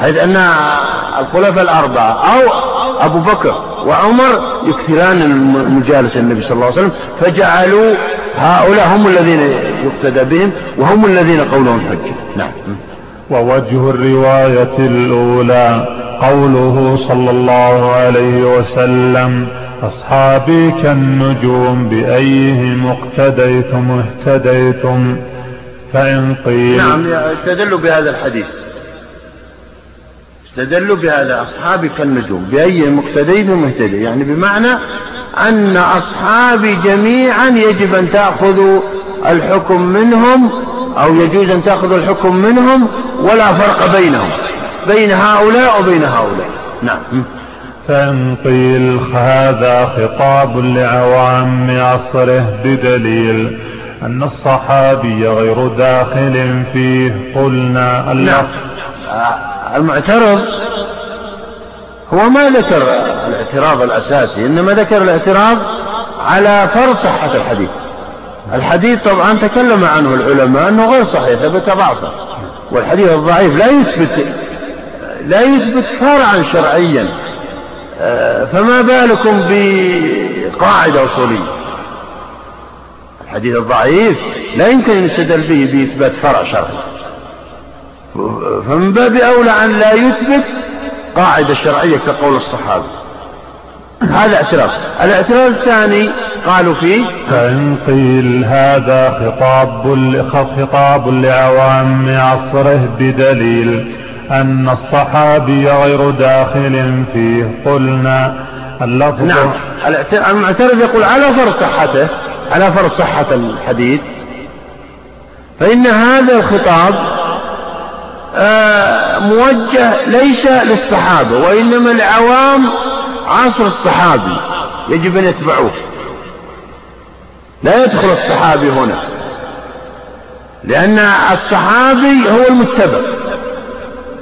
Speaker 1: حيث أن الخلفاء الأربعة أو أبو بكر وعمر يكثران مجالسة النبي صلى الله عليه وسلم فجعلوا هؤلاء هم الذين يقتدى بهم وهم الذين قولهم حجة. نعم.
Speaker 2: ووجه الرواية الأولى قوله صلى الله عليه وسلم أصحابي كالنجوم بأيهم اقتديتم اهتديتم فإن قيل
Speaker 1: نعم استدلوا بهذا الحديث. استدلوا بهذا أصحابي كالنجوم بأيهم اقتديتم اهتديتم يعني بمعنى أن أصحابي جميعا يجب أن تأخذوا الحكم منهم أو يجوز أن تأخذوا الحكم منهم ولا فرق بينهم بين هؤلاء وبين هؤلاء. نعم.
Speaker 2: فإن قيل هذا خطاب لعوام عصره بدليل أن الصحابي غير داخل فيه قلنا
Speaker 1: نعم. المعترض هو ما ذكر الاعتراض الأساسي إنما ذكر الاعتراض على فرض صحة الحديث. الحديث طبعا تكلم عنه العلماء أنه غير صحيح ثبت ضعفا. والحديث الضعيف لا يثبت لا يثبت فرعا شرعيا. آه، فما بالكم بقاعدة أصولية؟ الحديث الضعيف لا يمكن أن يستدل به بإثبات فرع شرعي. فمن باب أولى أن لا يثبت قاعدة شرعية كقول الصحابة. هذا اعتراف الاعتراف الثاني قالوا فيه
Speaker 2: فإن قيل هذا خطاب خطاب لعوام عصره بدليل أن الصحابي غير داخل فيه. قلنا اللفظ
Speaker 1: نعم. المعترض يقول على فرض صحته على فرض صحة الحديث فإن هذا الخطاب موجه ليس للصحابة وإنما لعوام عصر الصحابي يجب أن يتبعوه. لا يدخل الصحابي هنا لأن الصحابي هو المتبع.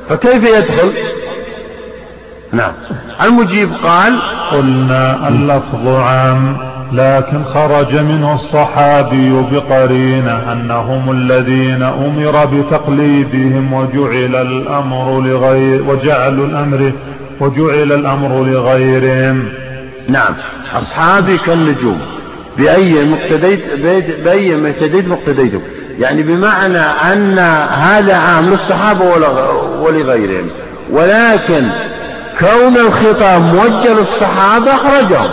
Speaker 1: فكيف يدخل؟ نعم. المجيب قال
Speaker 2: قلنا اللفظ عام. لكن خرج منه الصحابي بقرينة أنهم الذين أمر بتقليدهم وجعل الأمر لغير وجعلوا الأمر وجعل الأمر لغيرهم.
Speaker 1: نعم. أصحابي كالنجوم. بأي مقتديت بأي مقتديت مقتديتم. يعني بمعنى أن هذا عام للصحابة ولغيرهم. ولكن كون الخطاب موجه للصحابة أخرجهم.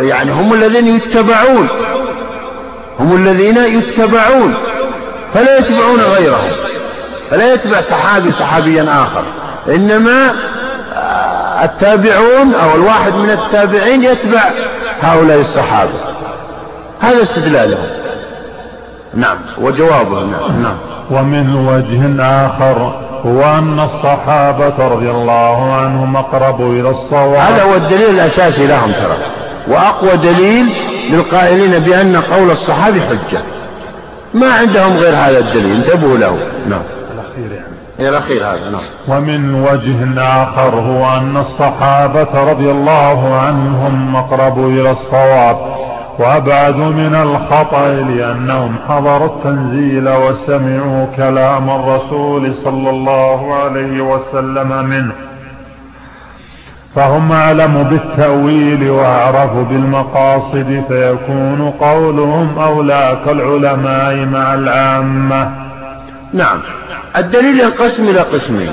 Speaker 1: يعني هم الذين يتبعون. هم الذين يتبعون. فلا يتبعون غيرهم. فلا يتبع صحابي صحابيا آخر. إنما التابعون أو الواحد من التابعين يتبع هؤلاء الصحابة. هذا استدلالهم. نعم. وجوابه نعم, نعم.
Speaker 2: ومن وجه آخر هو أن الصحابة رضي الله عنهم أقرب إلى الصواب.
Speaker 1: هذا هو الدليل الأساسي لهم ترى. وأقوى دليل للقائلين بأن قول الصحابي حجة. ما عندهم غير هذا الدليل. انتبهوا له. نعم. الأخير يعني الأخير هذا نعم.
Speaker 2: ومن وجه آخر هو أن الصحابة رضي الله عنهم أقرب إلى الصواب. وأبعد من الخطأ لأنهم حضروا التنزيل وسمعوا كلام الرسول صلى الله عليه وسلم منه. فهم أعلم بالتأويل وأعرف بالمقاصد فيكون قولهم أولى كالعلماء مع العامة.
Speaker 1: نعم. الدليل ينقسم إلى قسمين.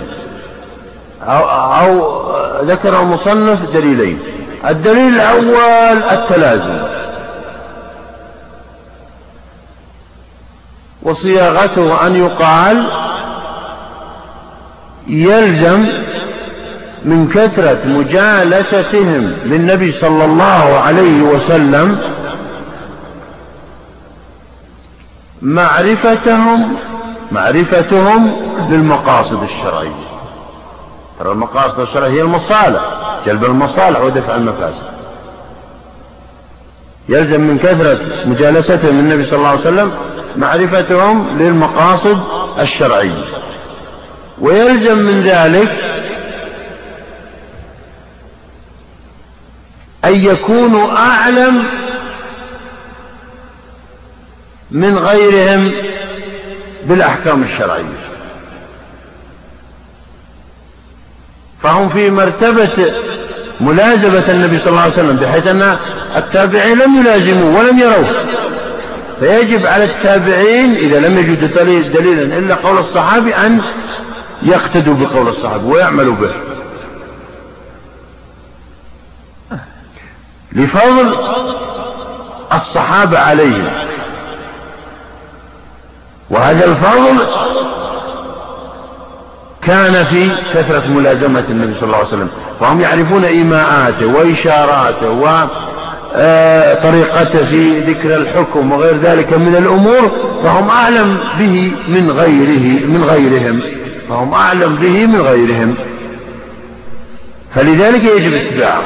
Speaker 1: أو, أو ذكر المصنف دليلين. الدليل الأول التلازم. وصياغته أن يقال يلزم من كثرة مجالستهم للنبي صلى الله عليه وسلم معرفتهم معرفتهم للمقاصد الشرعية. ترى المقاصد الشرعية هي المصالح جلب المصالح ودفع المفاسد. يلزم من كثرة مجالستهم للنبي صلى الله عليه وسلم معرفتهم للمقاصد الشرعية. ويلزم من ذلك أن يكونوا أعلم من غيرهم بالأحكام الشرعية. فهم في مرتبة ملازمة النبي صلى الله عليه وسلم بحيث أن التابعين لم يلازموه ولم يروه. فيجب على التابعين إذا لم يجدوا دليلا إلا قول الصحابي أن يقتدوا بقول الصحابي ويعملوا به. لفضل الصحابة عليهم. وهذا الفضل كان في كثرة ملازمة النبي صلى الله عليه وسلم. فهم يعرفون إيماءاته وإشاراته وطريقته في ذكر الحكم وغير ذلك من الأمور فهم أعلم به من غيره من غيرهم. فهم أعلم به من غيرهم. فلذلك يجب اتباعه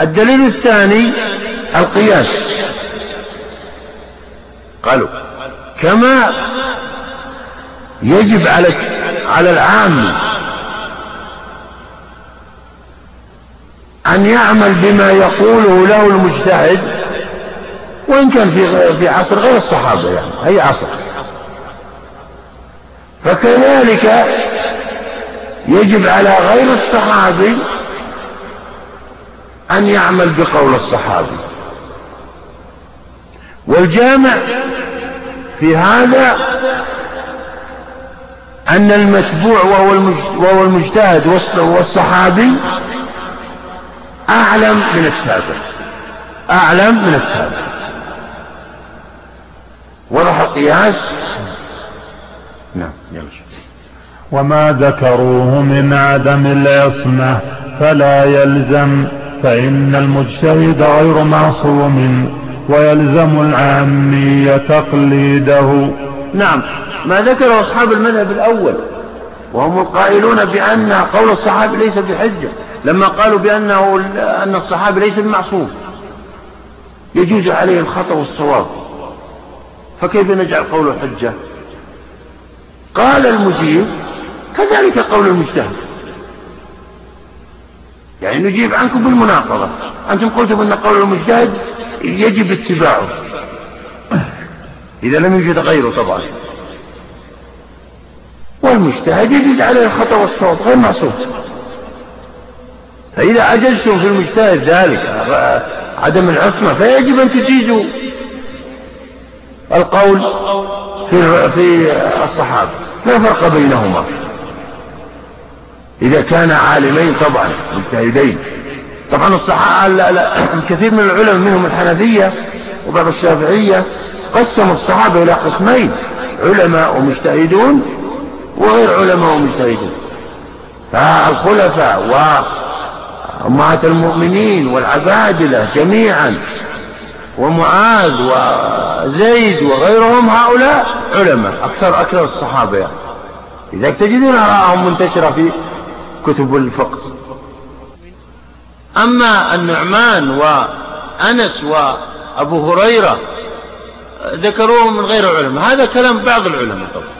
Speaker 1: الدليل الثاني القياس. قالوا كما يجب على على العام أن يعمل بما يقوله له المجتهد وإن كان في في عصر غير الصحابة يعني أي عصر. فكذلك يجب على غير الصحابي أن يعمل بقول الصحابي. والجامع في هذا أن المتبوع وهو المجتهد والصحابي أعلم من التابع. أعلم من التابع. وضح القياس؟ نعم يلا.
Speaker 2: وما ذكروه من عدم العصمة فلا يلزم فإن المجتهد غير معصوم ويلزم العامي تقليده.
Speaker 1: نعم ما ذكره أصحاب المذهب الأول وهم القائلون بأن قول الصحابي ليس بحجة. لما قالوا بأنه أن الصحابي ليس بمعصوم. يجوز عليه الخطأ والصواب. فكيف نجعل قوله حجة؟ قال المجيب كذلك قول المجتهد. يعني نجيب عنكم بالمناقضة. أنتم قلتم أن قول المجتهد يجب اتباعه. إذا لم يوجد غيره طبعا. والمجتهد يجوز عليه الخطأ والصواب غير معصوم. فإذا عجزتم في المجتهد ذلك عدم العصمة فيجب أن تجيزوا القول في في الصحابة لا فرق بينهما. إذا كان عالمين طبعا مجتهدين. طبعا الصحابة لا لا كثير من العلماء منهم الحنفية وبعض الشافعية قسموا الصحابة إلى قسمين علماء ومجتهدون وغير علماء ومجتهدون. فالخلفاء وأمهات المؤمنين والعبادلة جميعا ومعاذ وزيد وغيرهم هؤلاء علماء أكثر أكثر الصحابة. يعني. لذلك تجدون آراءهم منتشرة في كتب الفقه. أما النعمان وأنس وأبو هريرة ذكروه من غير العلماء هذا كلام بعض العلماء طبعا.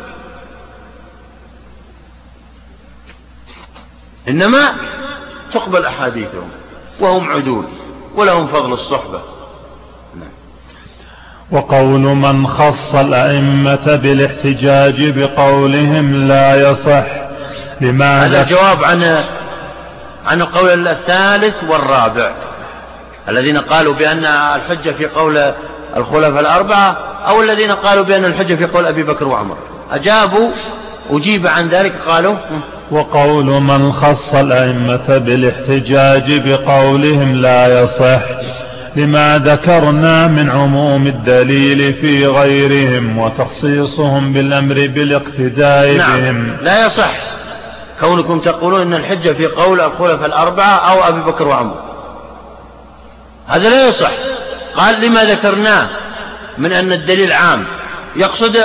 Speaker 1: إنما تقبل أحاديثهم وهم عدول ولهم فضل الصحبة. نعم.
Speaker 2: وقول من خص الأئمة بالاحتجاج بقولهم لا يصح
Speaker 1: لماذا؟ هذا جواب عن عن القول الثالث والرابع الذين قالوا بأن الحجة في قول الخلفاء الأربعة أو الذين قالوا بأن الحجة في قول أبي بكر وعمر. أجابوا أجيب عن ذلك قالوا
Speaker 2: وقول من خص الأئمة بالاحتجاج بقولهم لا يصح لما ذكرنا من عموم الدليل في غيرهم وتخصيصهم بالأمر بالاقتداء نعم بهم.
Speaker 1: لا يصح كونكم تقولون إن الحجة في قول الخلفاء الأربعة أو أبي بكر وعمر. هذا لا يصح. قال لما ذكرناه من أن الدليل عام يقصد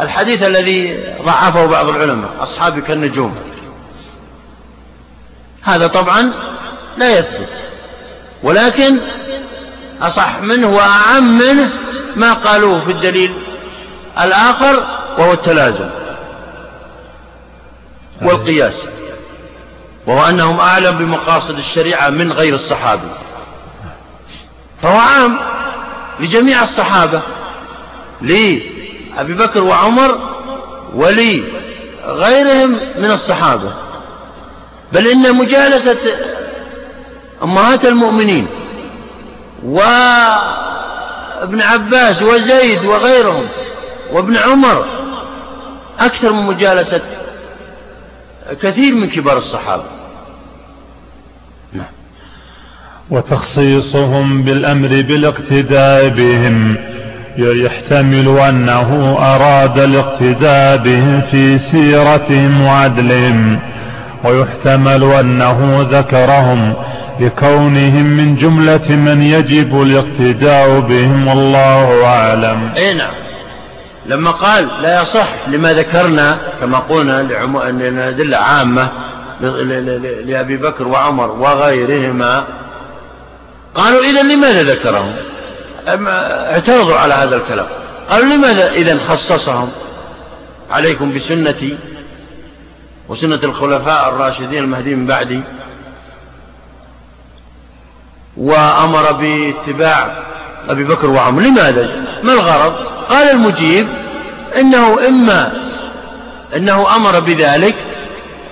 Speaker 1: الحديث الذي ضعفه بعض العلماء أصحابي كالنجوم. هذا طبعا لا يثبت ولكن أصح منه وأعم منه ما قالوه في الدليل الآخر وهو التلازم والقياس وهو أنهم أعلم بمقاصد الشريعة من غير الصحابي فهو عام لجميع الصحابة لأبي بكر وعمر ولي غيرهم من الصحابة. بل إن مجالسة أمهات المؤمنين وابن عباس وزيد وغيرهم وابن عمر أكثر من مجالسة كثير من كبار الصحابة.
Speaker 2: نعم. وتخصيصهم بالأمر بالاقتداء بهم. يحتمل أنه أراد الاقتداء بهم في سيرتهم وعدلهم ويحتمل أنه ذكرهم لكونهم من جملة من يجب الاقتداء بهم والله أعلم.
Speaker 1: أي نعم. لما قال لا يصح لما ذكرنا كما قلنا لأدلة عامة لأبي بكر وعمر وغيرهما قالوا إذا لماذا ذكرهم؟ اعترضوا على هذا الكلام. قالوا لماذا إذا خصصهم عليكم بسنتي وسنة الخلفاء الراشدين المهديين من بعدي وأمر باتباع أبي بكر وعمر؟ لماذا؟ ما الغرض؟ قال المجيب إنه إما أنه أمر بذلك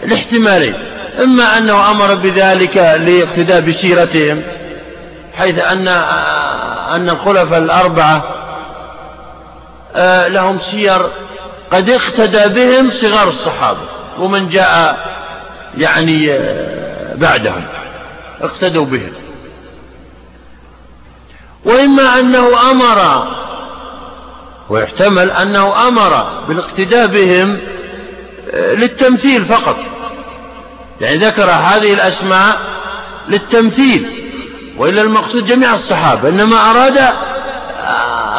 Speaker 1: لاحتمالين. إما أنه أمر بذلك لاقتداء بسيرتهم حيث أن أن الخلفاء الأربعة آه، لهم سير قد اقتدى بهم صغار الصحابة ومن جاء يعني آه، بعدهم اقتدوا بهم. وإما أنه أمر ويحتمل أنه أمر بالاقتداء بهم آه، للتمثيل فقط. يعني ذكر هذه الأسماء للتمثيل. وإلا المقصود جميع الصحابة إنما أراد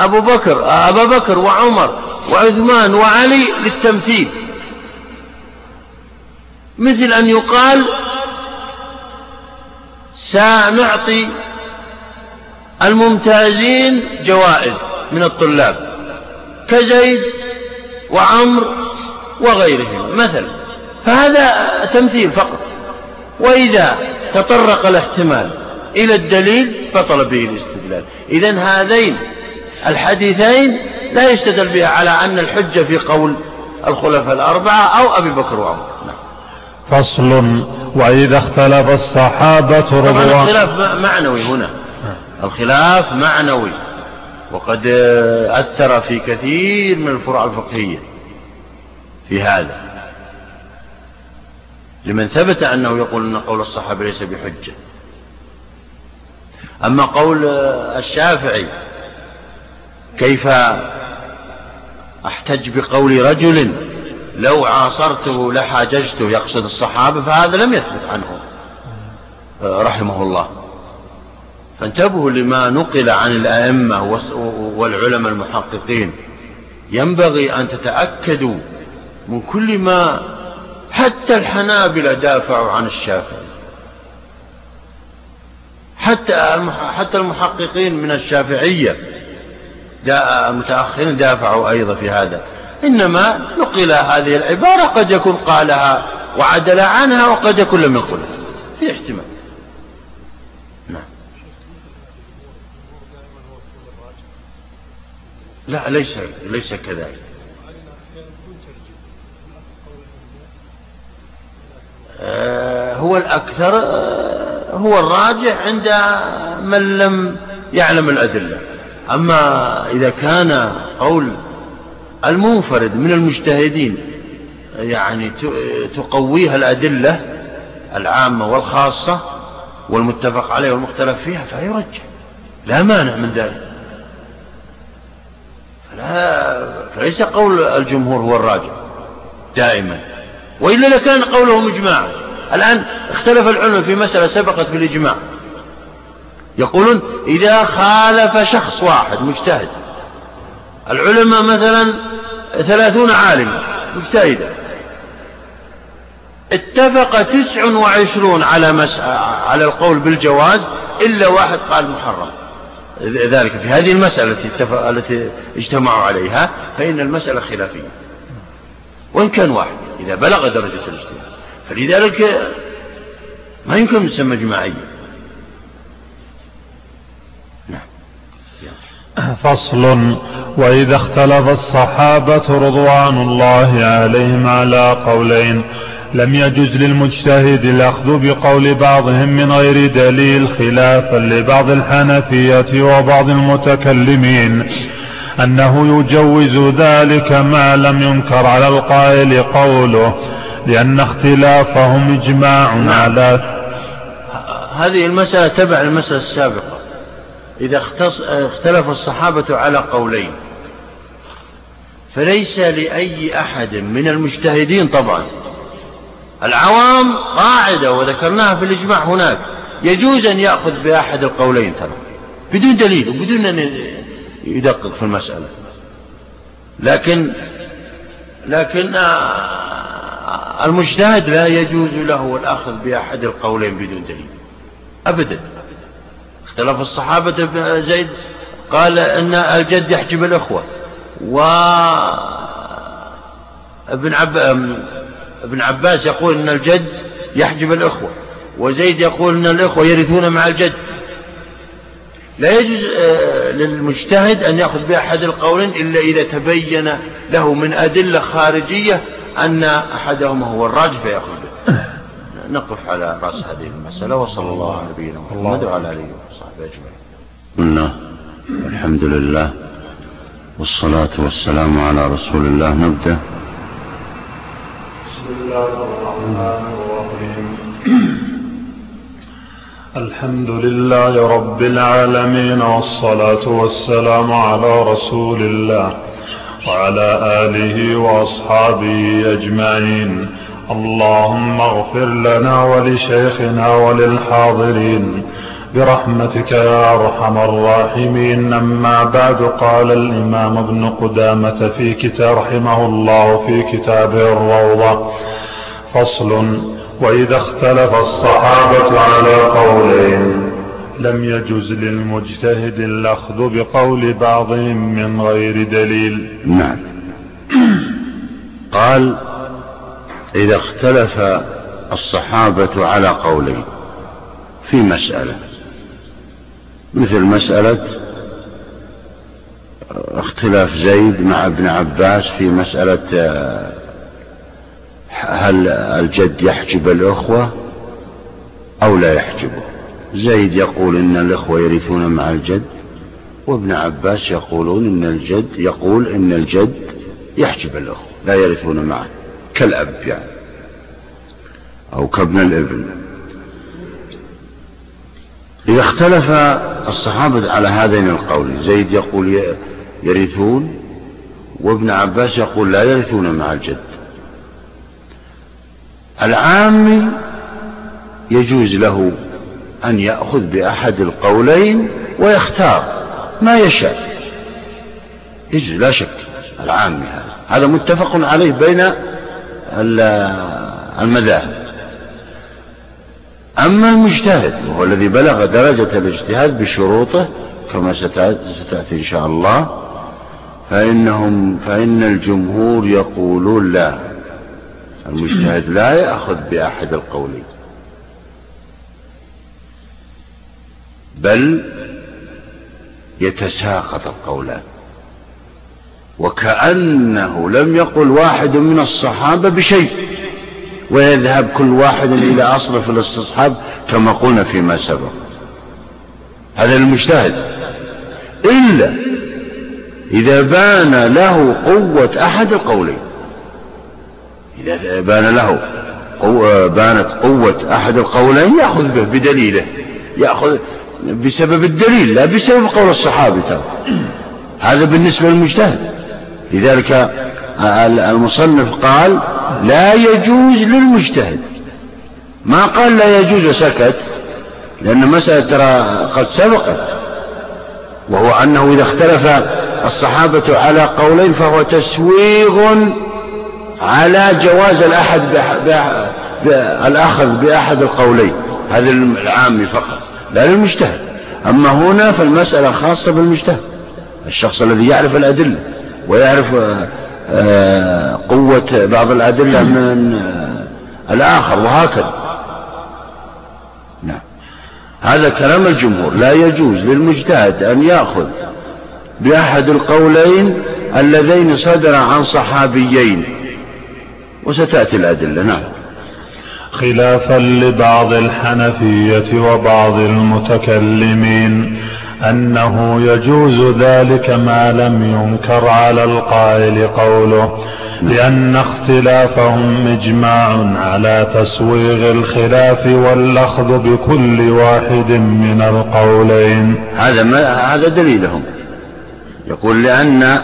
Speaker 1: أبو بكر أبا بكر وعمر وعثمان وعلي للتمثيل. مثل أن يقال سنعطي الممتازين جوائز من الطلاب كزيد وعمر وغيرهم مثلا فهذا تمثيل فقط. وإذا تطرق الاحتمال إلى الدليل بطل به الاستدلال. إذا هذين الحديثين لا يستدل بها على أن الحجة في قول الخلفاء الأربعة أو أبي بكر وعمر. نعم.
Speaker 2: فصل وإذا اختلف الصحابة رضوان.
Speaker 1: الخلاف معنوي هنا. الخلاف معنوي. وقد أثر في كثير من الفروع الفقهية في هذا. لمن ثبت أنه يقول أن قول الصحابة ليس بحجة. أما قول الشافعي كيف أحتج بقول رجل لو عاصرته لحاججته يقصد الصحابة فهذا لم يثبت عنه رحمه الله. فانتبهوا لما نقل عن الأئمة والعلماء المحققين. ينبغي أن تتأكدوا من كل ما حتى الحنابلة دافعوا عن الشافعي. حتى حتى المحققين من الشافعية المتأخرين دافعوا أيضا في هذا. إنما نقل هذه العبارة قد يكون قالها وعدل عنها وقد يكون لم يقلها في احتمال. نعم. لا ليس ليس كذلك. آه، هو الأكثر آه، هو الراجح عند من لم يعلم الأدلة. أما إذا كان قول المنفرد من المجتهدين يعني تقويها الأدلة العامة والخاصة والمتفق عليه والمختلف فيها فيرجح لا مانع من ذلك. فلا فليس قول الجمهور هو الراجح دائما. وإلا لكان قولهم إجماعا الآن اختلف العلماء في مسألة سبقت في الإجماع يقولون إذا خالف شخص واحد مجتهد العلماء مثلا ثلاثون عالما مجتهدا. اتفق تسع وعشرون على على القول بالجواز إلا واحد قال محرم. ذلك في هذه المسألة التي, اتفق التي اجتمعوا عليها فإن المسألة خلافية. وإن كان واحد إذا بلغ درجة الاجتماع فلذلك ما يمكن أن يسمى جماعيا
Speaker 2: نعم. فصل. وإذا اختلف الصحابة رضوان الله عليهم على قولين لم يجز للمجتهد الأخذ بقول بعضهم من غير دليل خلافا لبعض الحنفية وبعض المتكلمين أنه يجوز ذلك ما لم ينكر على القائل قوله. لأن اختلافهم إجماع نعم. على
Speaker 1: هذه المسألة تبع المسألة السابقة. إذا اختلف الصحابة على قولين. فليس لأي أحد من المجتهدين طبعا. العوام قاعدة وذكرناها في الإجماع هناك. يجوز أن يأخذ بأحد القولين ترى. بدون دليل وبدون أن يدقق في المسألة. لكن لكن آه، المجتهد لا يجوز له الأخذ بأحد القولين بدون دليل. أبدا. اختلف الصحابة زيد قال أن الجد يحجب الأخوة. و ابن عب... ابن عباس يقول أن الجد يحجب الأخوة وزيد يقول أن الأخوة يرثون مع الجد. لا يجوز آه، للمجتهد أن يأخذ بأحد القولين إلا إذا تبين له من أدلة خارجية أن أحدهما هو الراجح فيأخذ به. نقف على رأس هذه المسألة وصلى الله على نبينا محمد وعلى آله وصحبه أجمعين. الحمد لله والصلاة والسلام على رسول الله. نبدأ.
Speaker 2: بسم الله الرحمن الرحيم. الحمد لله رب العالمين والصلاة والسلام على رسول الله. وعلى آله وأصحابه أجمعين. اللهم اغفر لنا ولشيخنا وللحاضرين. برحمتك يا أرحم الراحمين. أما بعد قال الإمام ابن قدامة في كتاب رحمه الله في كتابه الروضة. فصل وإذا اختلف الصحابة على قولين. لم يجز للمجتهد الأخذ بقول بعضهم من غير دليل.
Speaker 1: نعم. قال إذا اختلف الصحابة على قولين في مسألة مثل مسألة اختلاف زيد مع ابن عباس في مسألة هل الجد يحجب الأخوة أو لا يحجبه؟ زيد يقول إن الأخوة يرثون مع الجد وابن عباس يقولون إن الجد يقول إن الجد يحجب الأخوة لا يرثون معه كالأب يعني أو كابن الإبن. إذا اختلف الصحابة على هذين القولين زيد يقول يرثون وابن عباس يقول لا يرثون مع الجد. العامي يجوز له أن يأخذ بأحد القولين ويختار ما يشاء. يجوز لا شك العامي هذا. هذا متفق عليه بين المذاهب. أما المجتهد وهو الذي بلغ درجة الاجتهاد بشروطه كما ستأتي إن شاء الله فإنهم فإن الجمهور يقولون لا. المجتهد لا يأخذ بأحد القولين. بل يتساقط القولان وكأنه لم يقل واحد من الصحابة بشيء ويذهب كل واحد إلى أصل في الاستصحاب كما قلنا فيما سبق. هذا المجتهد. إلا إذا بان له قوة أحد القولين. إذا بان له قوة بانت قوة أحد القولين يأخذ به بدليله. يأخذ بسبب الدليل لا بسبب قول الصحابي ترى. هذا بالنسبة للمجتهد. لذلك المصنف قال لا يجوز للمجتهد. ما قال لا يجوز وسكت لأن مسألة ترى قد سبقت. وهو أنه إذا اختلف الصحابة على قولين فهو تسويغ على جواز الأحد الأخذ بأحد القولين. هذا العام فقط. لا للمجتهد. أما هنا فالمسألة خاصة بالمجتهد. الشخص الذي يعرف الأدلة ويعرف آه، قوة بعض الأدلة من آه، الآخر وهكذا. نعم. هذا كلام الجمهور. لا يجوز للمجتهد أن يأخذ بأحد القولين اللذين صدر عن صحابيين. وستأتي الأدلة. نعم.
Speaker 2: خلافا لبعض الحنفية وبعض المتكلمين أنه يجوز ذلك ما لم ينكر على القائل قوله لأن اختلافهم إجماع على تسويغ الخلاف والأخذ بكل واحد من القولين.
Speaker 1: هذا ما هذا دليلهم. يقول لأن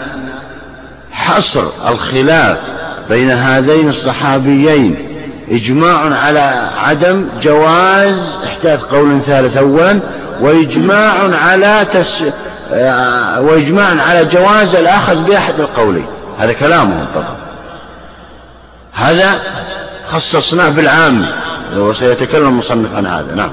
Speaker 1: حصر الخلاف بين هذين الصحابيين إجماع على عدم جواز إحداث قول ثالث أولا وإجماع على تس... آه، وإجماع على جواز الأخذ بأحد القولين. هذا كلامهم طبعا. هذا خصصناه بالعام. وسيتكلم المصنف عن هذا. نعم.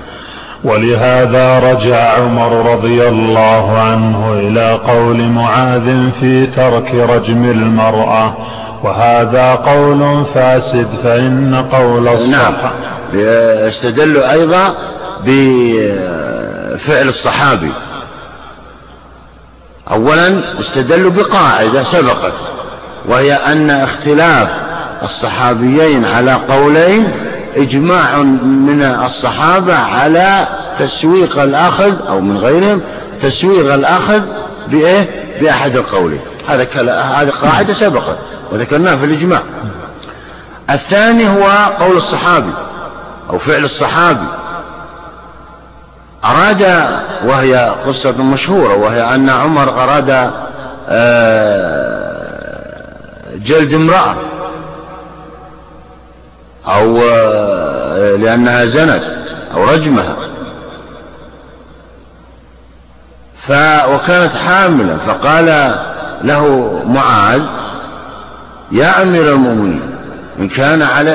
Speaker 2: ولهذا رجع عمر رضي الله عنه إلى قول معاذ في ترك رجم المرأة. وهذا قول فاسد فإن قول الصحابة
Speaker 1: نعم. استدلوا أيضا بفعل الصحابي. أولا استدلوا بقاعدة سبقت وهي أن اختلاف الصحابيين على قولين إجماع من الصحابة على تسويق الأخذ أو من غيرهم تسويق الأخذ بإيه؟ بأحد القولين. هذا هذه قاعدة سبقت وذكرناها في الإجماع. الثاني هو قول الصحابي أو فعل الصحابي. أراد وهي قصة مشهورة وهي أن عمر أراد آه، جلد امرأة. أو آه، لأنها زنت أو رجمها. ف وكانت حاملا فقال له معاذ يا أمير المؤمنين إن كان على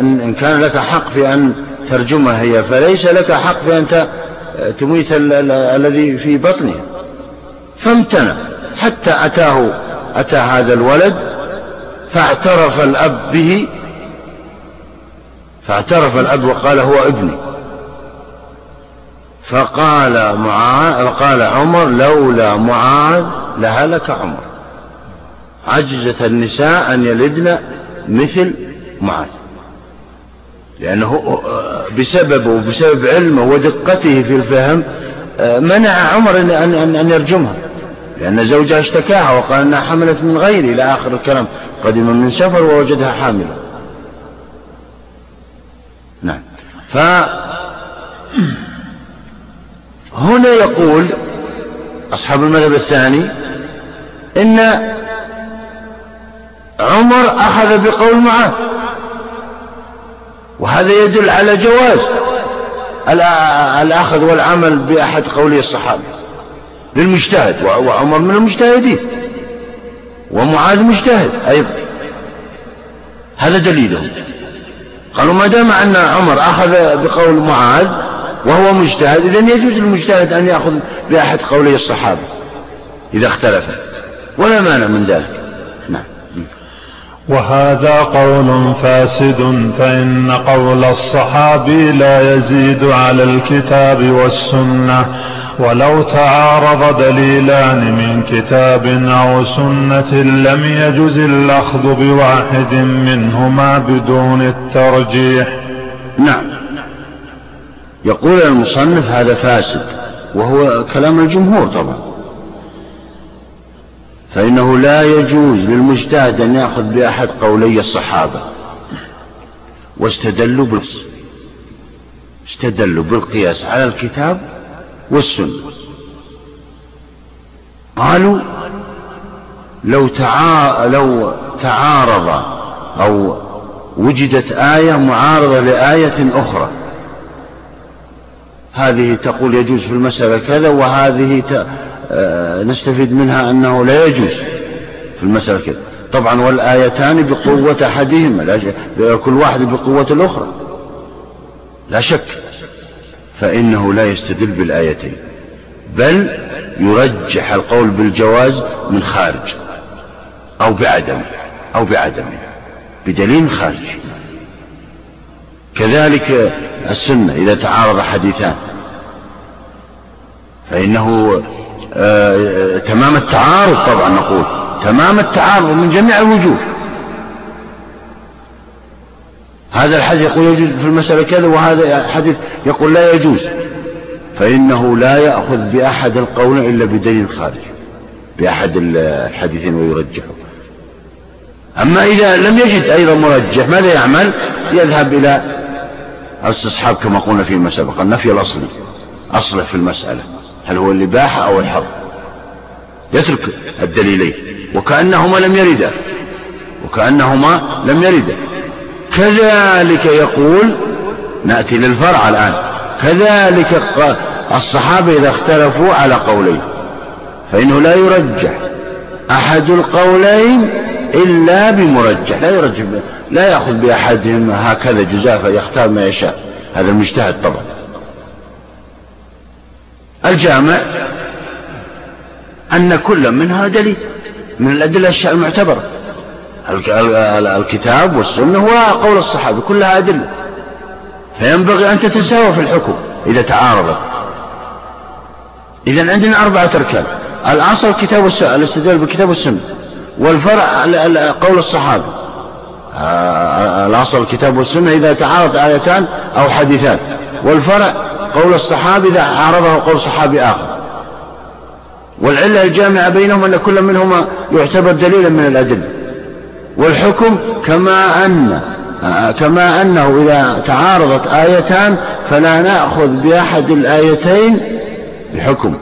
Speaker 1: إن كان لك حق في أن ترجمها هي فليس لك حق في أن تميت الذي في بطنها فامتنع. حتى أتاه أتى هذا الولد فاعترف الأب به فاعترف الأب وقال هو ابني. فقال معاذ قال عمر لولا معاذ لهلك عمر. عجزت النساء أن يلدن مثل معاذ. لأنه بسببه وبسبب علمه ودقته في الفهم منع عمر أن, أن, أن يرجمها. لأن زوجها اشتكاها وقال أنها حملت من غيري إلى آخر الكلام قدم من سفر ووجدها حاملة. نعم. ف هنا يقول أصحاب المذهب الثاني إن عمر أخذ بقول معاذ وهذا يدل على جواز الأخذ والعمل بأحد قولي الصحابة للمجتهد وعمر من المجتهدين ومعاذ مجتهد أيضا. هذا دليلهم. قالوا ما دام أن عمر أخذ بقول معاذ وهو مجتهد إذا يجوز للمجتهد أن يأخذ بأحد قولي الصحابة إذا اختلفت ولا مانع من ذلك. نعم.
Speaker 2: وهذا قول فاسد فإن قول الصحابي لا يزيد على الكتاب والسنة ولو تعارض دليلان من كتاب أو سنة لم يجز الأخذ بواحد منهما بدون الترجيح.
Speaker 1: نعم. يقول المصنف هذا فاسد وهو كلام الجمهور طبعا. فإنه لا يجوز للمجتهد أن يأخذ بأحد قولي الصحابة. واستدلوا بالقياس استدلوا بالقياس على الكتاب والسنة. قالوا لو تعا... لو تعارض أو وجدت آية معارضة لآية أخرى. هذه تقول يجوز في المسألة كذا وهذه ت... آه، نستفيد منها أنه لا يجوز في المسألة كذا. طبعا والآيتان بقوة أحدهما كل واحد بقوة الأخرى. لا شك فإنه لا يستدل بالآيتين. بل يرجح القول بالجواز من خارج أو بعدم أو بعدم بدليل خارج. كذلك السنة إذا تعارض حديثان. فإنه آه تمام التعارض طبعا نقول. تمام التعارض من جميع الوجوه. هذا الحديث يقول يجوز في المسألة كذا وهذا الحديث يقول لا يجوز. فإنه لا يأخذ بأحد القولين إلا بدليل خارج بأحد الحديثين ويرجحه. أما إذا لم يجد أيضا مرجح ماذا يعمل؟ يذهب إلى الاستصحاب كما قلنا فيما سبق النفي الأصلي أصله في المسألة. هل هو الإباحة أو الحظ يترك الدليلين وكأنهما لم يردا وكأنهما لم يردا. كذلك يقول نأتي للفرع الآن كذلك الصحابة إذا اختلفوا على قولين فإنه لا يرجح أحد القولين إلا بمرجح لا يرجح لا يأخذ بأحدهما هكذا جزافة يختار ما يشاء. هذا المجتهد طبعا. الجامع أن كل منها دليل من الأدلة المعتبرة. الكتاب والسنة وقول الصحابة كلها أدلة. فينبغي أن تتساوى في الحكم إذا تعارضت. إذا عندنا أربعة أركان. الأصل الكتاب والسنة الاستدلال بالكتاب والسنة. والفرع قول الصحابة. آه، الأصل الكتاب والسنة إذا تعارض آيتان أو حديثان. والفرع قول الصحابي إذا عارضه قول صحابي آخر. والعلة الجامعة بينهم أن كل منهما يعتبر دليلا من الأدلة. والحكم كما أن كما أنه إذا تعارضت آيتان فلا نأخذ بأحد الآيتين بحكم.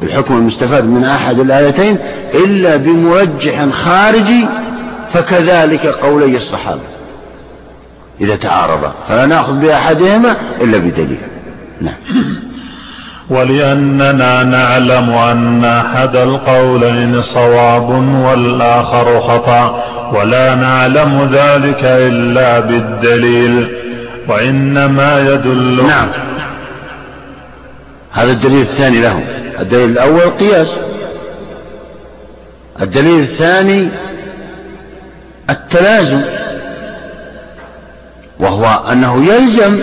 Speaker 1: بالحكم المستفاد من أحد الآيتين إلا بمرجح خارجي فكذلك قولي الصحابة. إذا تعارضا فلا نأخذ بأحدهما إلا بدليل. نعم.
Speaker 2: ولأننا نعلم أن أحد القولين صواب والآخر خطأ ولا نعلم ذلك إلا بالدليل وإنما يدل
Speaker 1: نعم. هذا الدليل الثاني لهم. الدليل الأول قياس. الدليل الثاني التلازم وهو أنه يلزم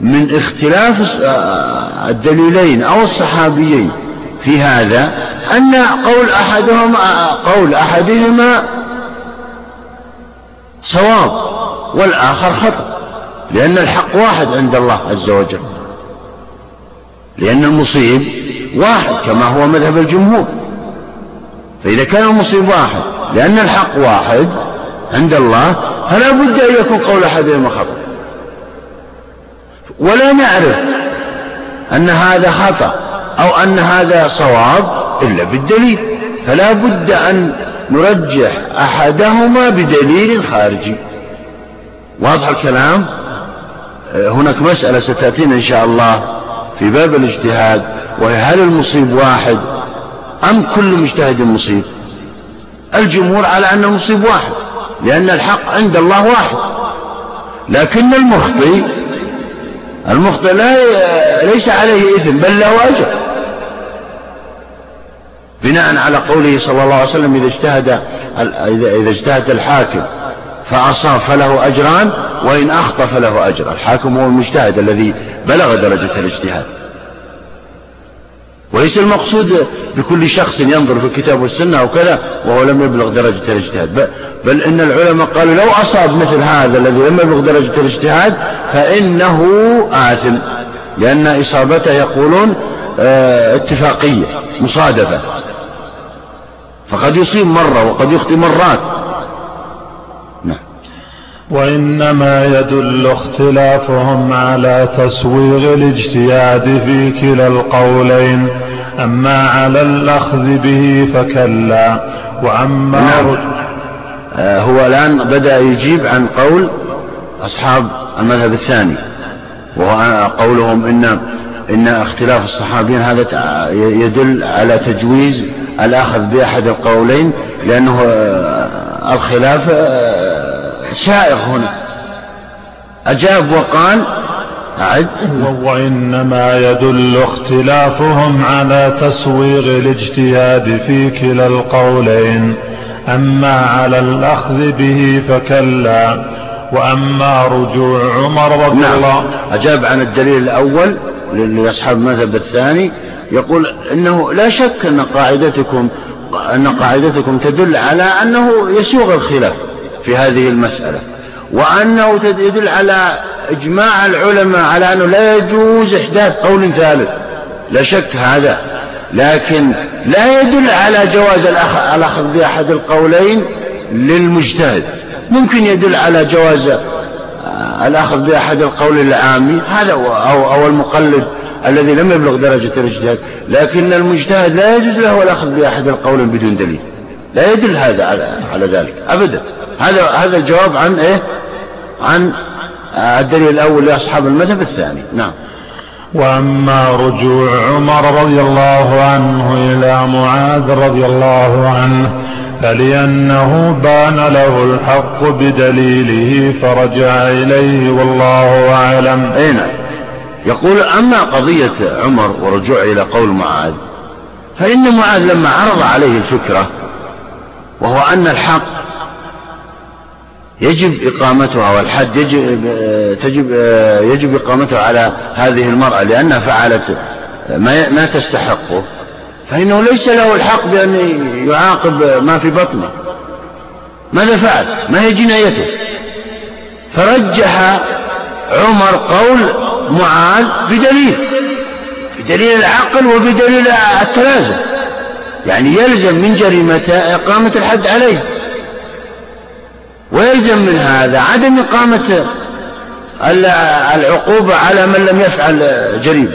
Speaker 1: من اختلاف الدليلين أو الصحابيين في هذا أن قول أحدهما قول أحدهما صواب والآخر خطأ لأن الحق واحد عند الله عز وجل لأن المصيب واحد كما هو مذهب الجمهور. فإذا كان المصيب واحد لأن الحق واحد عند الله فلا بد أن يكون قول أحدهما خطأ. ولا نعرف أن هذا خطأ أو أن هذا صواب إلا بالدليل. فلا بد أن نرجح أحدهما بدليل خارجي. واضح الكلام؟ هناك مسألة ستأتينا إن شاء الله في باب الاجتهاد وهي هل المصيب واحد أم كل مجتهد مصيب؟ الجمهور على أن المصيب واحد لأن الحق عند الله واحد. لكن المخطئ المخطئ لا ليس عليه إثم بل له أجر. بناء على قوله صلى الله عليه وسلم إذا اجتهد إذا اجتهد الحاكم فأصاب فله أجران وإن أخطأ فله أجر. الحاكم هو المجتهد الذي بلغ درجة الاجتهاد. وليس المقصود بكل شخص ينظر في الكتاب والسنة أو كذا وهو لم يبلغ درجة الاجتهاد. بل إن العلماء قالوا لو أصاب مثل هذا الذي لم يبلغ درجة الاجتهاد فإنه آثم لأن إصابته يقولون آه اتفاقية مصادفة. فقد يصيب مرة وقد يخطي مرات.
Speaker 2: وإنما يدل اختلافهم على تسويغ الاجتهاد في كلا القولين. أما على الأخذ به فكلا. وأما
Speaker 1: نعم. آه هو الآن بدأ يجيب عن قول أصحاب المذهب الثاني. وهو قولهم إن إن اختلاف الصحابيين هذا يدل على تجويز الأخذ بأحد القولين لأنه آه، الخلاف آه، سائغ هنا. أجاب وقال أعد.
Speaker 2: وإنما يدل اختلافهم على تسويغ الاجتهاد في كلا القولين. أما على الأخذ به فكلا وأما رجوع عمر رضي
Speaker 1: نعم.
Speaker 2: الله.
Speaker 1: أجاب عن الدليل الأول لأصحاب المذهب الثاني يقول إنه لا شك أن قاعدتكم أن قاعدتكم تدل على أنه يسوغ الخلاف. في هذه المسألة وأنه يدل على إجماع العلماء على أنه لا يجوز إحداث قول ثالث لا شك هذا لكن لا يدل على جواز الأخذ بأحد القولين للمجتهد. ممكن يدل على جواز الأخذ بأحد القول العامي هذا أو, أو المقلد الذي لم يبلغ درجة الاجتهاد لكن المجتهد لا يجوز له الأخذ بأحد القول بدون دليل. لا يدل هذا على, على ذلك أبدا. هذا هذا الجواب عن إيه؟ عن الدليل الأول لأصحاب المذهب الثاني. نعم.
Speaker 2: وأما رجوع عمر رضي الله عنه إلى معاذ رضي الله عنه فلأنه بان له الحق بدليله فرجع إليه والله أعلم.
Speaker 1: أي نعم. يقول أما قضية عمر ورجوع إلى قول معاذ فإن معاذ لما عرض عليه الفكرة وهو أن الحق يجب إقامتها والحد يجب تجب يجب إقامتها على هذه المرأة لأنها فعلت ما ما تستحقه فإنه ليس له الحق بأن يعاقب ما في بطنه ماذا فعل؟ ما هي جنايته؟ فرجح عمر قول معاذ بدليل بدليل العقل وبدليل التلازم يعني يلزم من جريمته إقامة الحد عليه. ويلزم من هذا عدم إقامة العقوبة على من لم يفعل جريمة.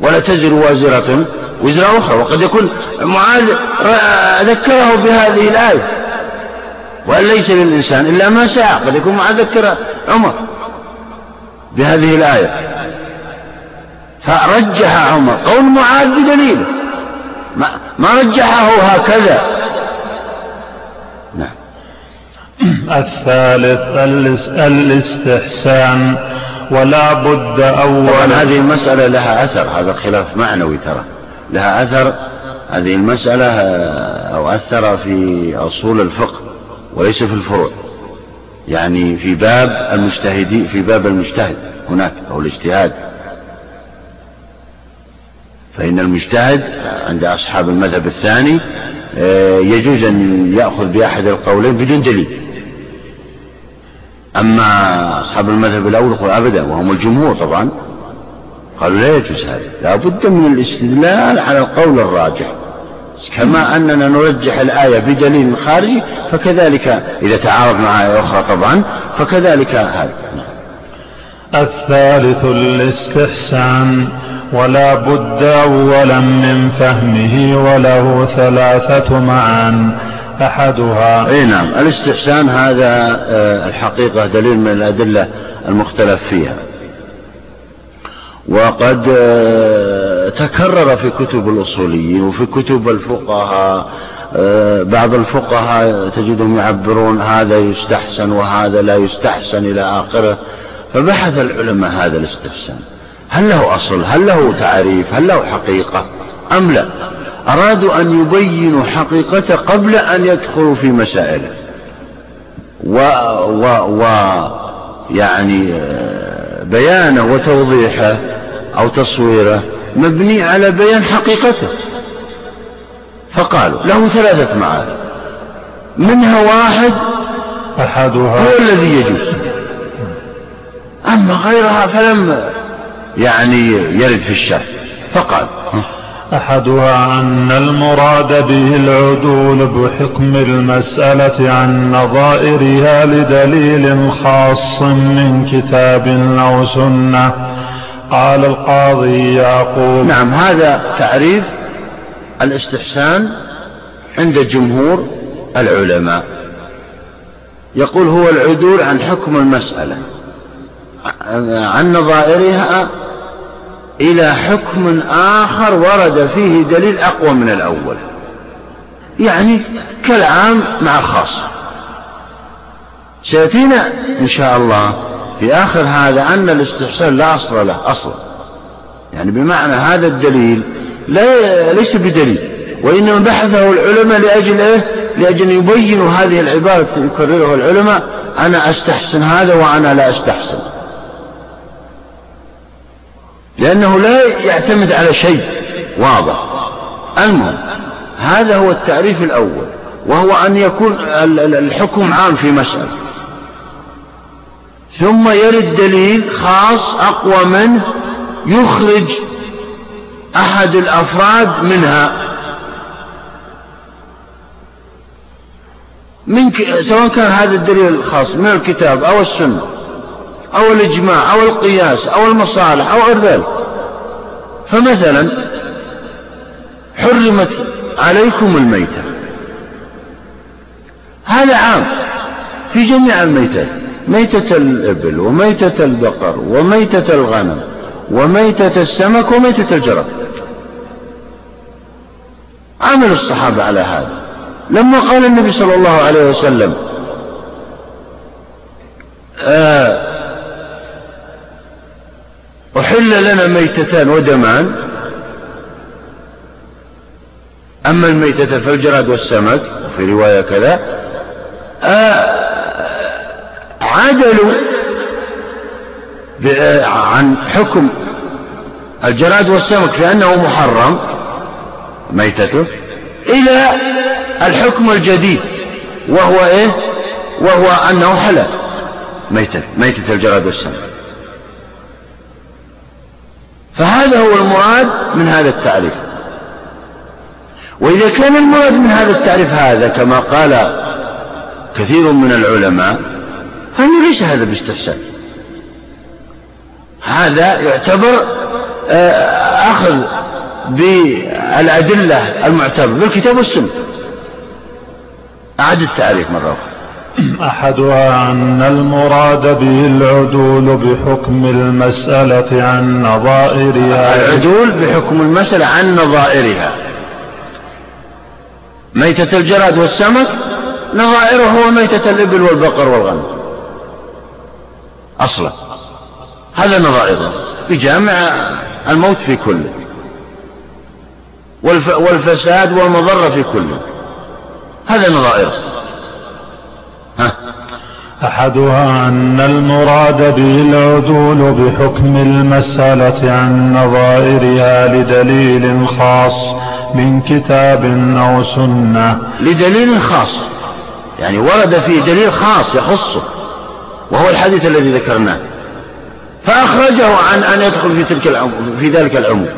Speaker 1: ولا تزر وازرة وزر أخرى. وقد يكون معاذ ذكره بهذه الآية. وأن ليس للإنسان إلا ما سعى قد يكون معاذ ذكر عمر بهذه الآية. فرجح عمر قول معاذ بدليله ما رجحه هكذا.
Speaker 2: الثالث الاستحسان ولا بد أولا
Speaker 1: هذه المسألة لها أثر هذا الخلاف معنوي ترى. لها أثر هذه المسألة آه، أو أثر في أصول الفقه وليس في الفروع. يعني في باب المجتهدين في باب المجتهد هناك أو الاجتهاد. فإن المجتهد عند أصحاب المذهب الثاني آه، يجوز أن يأخذ بأحد القولين بدون دليل. أما أصحاب المذهب الأول يقول أبدا وهم الجمهور طبعا. قالوا لا يجوز هذا لا بد من الاستدلال على القول الراجح. كما أننا نرجح الآية بدليل خارجي فكذلك إذا تعارض مع آية أخرى طبعا فكذلك هذا.
Speaker 2: الثالث الاستحسان. ولا بد أولا من فهمه وله ثلاثة معان أحدها
Speaker 1: أي نعم الاستحسان هذا آه، الحقيقة دليل من الأدلة المختلف فيها. وقد آه، تكرر في كتب الأصوليين وفي كتب الفقهاء آه، بعض الفقهاء تجدهم يعبرون هذا يستحسن وهذا لا يستحسن إلى آخره فبحث العلماء هذا الاستحسان. هل له أصل؟ هل له تعريف؟ هل له حقيقة؟ أم لا؟ أرادوا أن يبينوا حقيقته قبل أن يدخلوا في مسائله. و, و, و يعني آه، بيانه وتوضيحه أو تصويره مبني على بيان حقيقته. فقالوا له ثلاثة معارف منها واحد
Speaker 2: أحدها
Speaker 1: هو الذي يجوز. أما غيرها فلم يعني يرد في الشرع فقال
Speaker 2: أحدها أن المراد به العدول بحكم المسألة عن نظائرها لدليل خاص من كتاب أو سنة. قال القاضي يعقوب
Speaker 1: نعم هذا تعريف الاستحسان عند جمهور العلماء. يقول هو العدول عن حكم المسألة عن نظائرها إلى حكم آخر ورد فيه دليل أقوى من الأول. يعني كالعام مع الخاص. سيأتينا إن شاء الله في آخر هذا أن الاستحسان لا أصل له أصلا يعني بمعنى هذا الدليل لا ليس بدليل وإنما بحثه العلماء لأجل إيه؟ لأجل يبينوا هذه العبارة يكررها العلماء. أنا أستحسن هذا وأنا لا أستحسن. لأنه لا يعتمد على شيء. واضح. المهم هذا هو التعريف الأول وهو أن يكون الحكم عام في مسألة. ثم يرد دليل خاص أقوى منه يخرج أحد الأفراد منها. من ك... سواء كان هذا الدليل الخاص من الكتاب أو السنة. أو الإجماع أو القياس أو المصالح أو غير ذلك. فمثلا حرمت عليكم الميتة. هذا عام في جميع الميتات. ميتة الإبل وميتة البقر وميتة الغنم وميتة السمك وميتة الجراد. عمل الصحابة على هذا. لما قال النبي صلى الله عليه وسلم آه أحل لنا ميتتان ودمان أما الميتة فالجراد والسمك وفي رواية كذا آه عدلوا عن حكم الجراد والسمك في أنه محرم ميتته إلى الحكم الجديد وهو إيه؟ وهو أنه حلال ميتة ميتة الجراد والسمك. فهذا هو المراد من هذا التعريف. وإذا كان المراد من هذا التعريف هذا كما قال كثير من العلماء فإنه ليس هذا باستحسان هذا يعتبر آه، أخذ بالأدلة المعتبرة بالكتاب والسنة. أعد التعريف مرة أخرى.
Speaker 2: أحدها أن المراد به العدول بحكم المسألة عن نظائرها.
Speaker 1: العدول بحكم المسألة عن نظائرها. ميتة الجراد والسمك نظائره هو ميتة الإبل والبقر والغنم. أصلا. هذا نظائره. بجامع الموت في كله. والفساد والمضرة في كله. هذا نظائره.
Speaker 2: ها. أحدها أن المراد به العدول بحكم المسألة عن نظائرها لدليل خاص من كتاب أو سنة.
Speaker 1: لدليل خاص. يعني ورد فيه دليل خاص يخصه وهو الحديث الذي ذكرناه. فأخرجه عن أن يدخل في تلك العموم في ذلك العموم.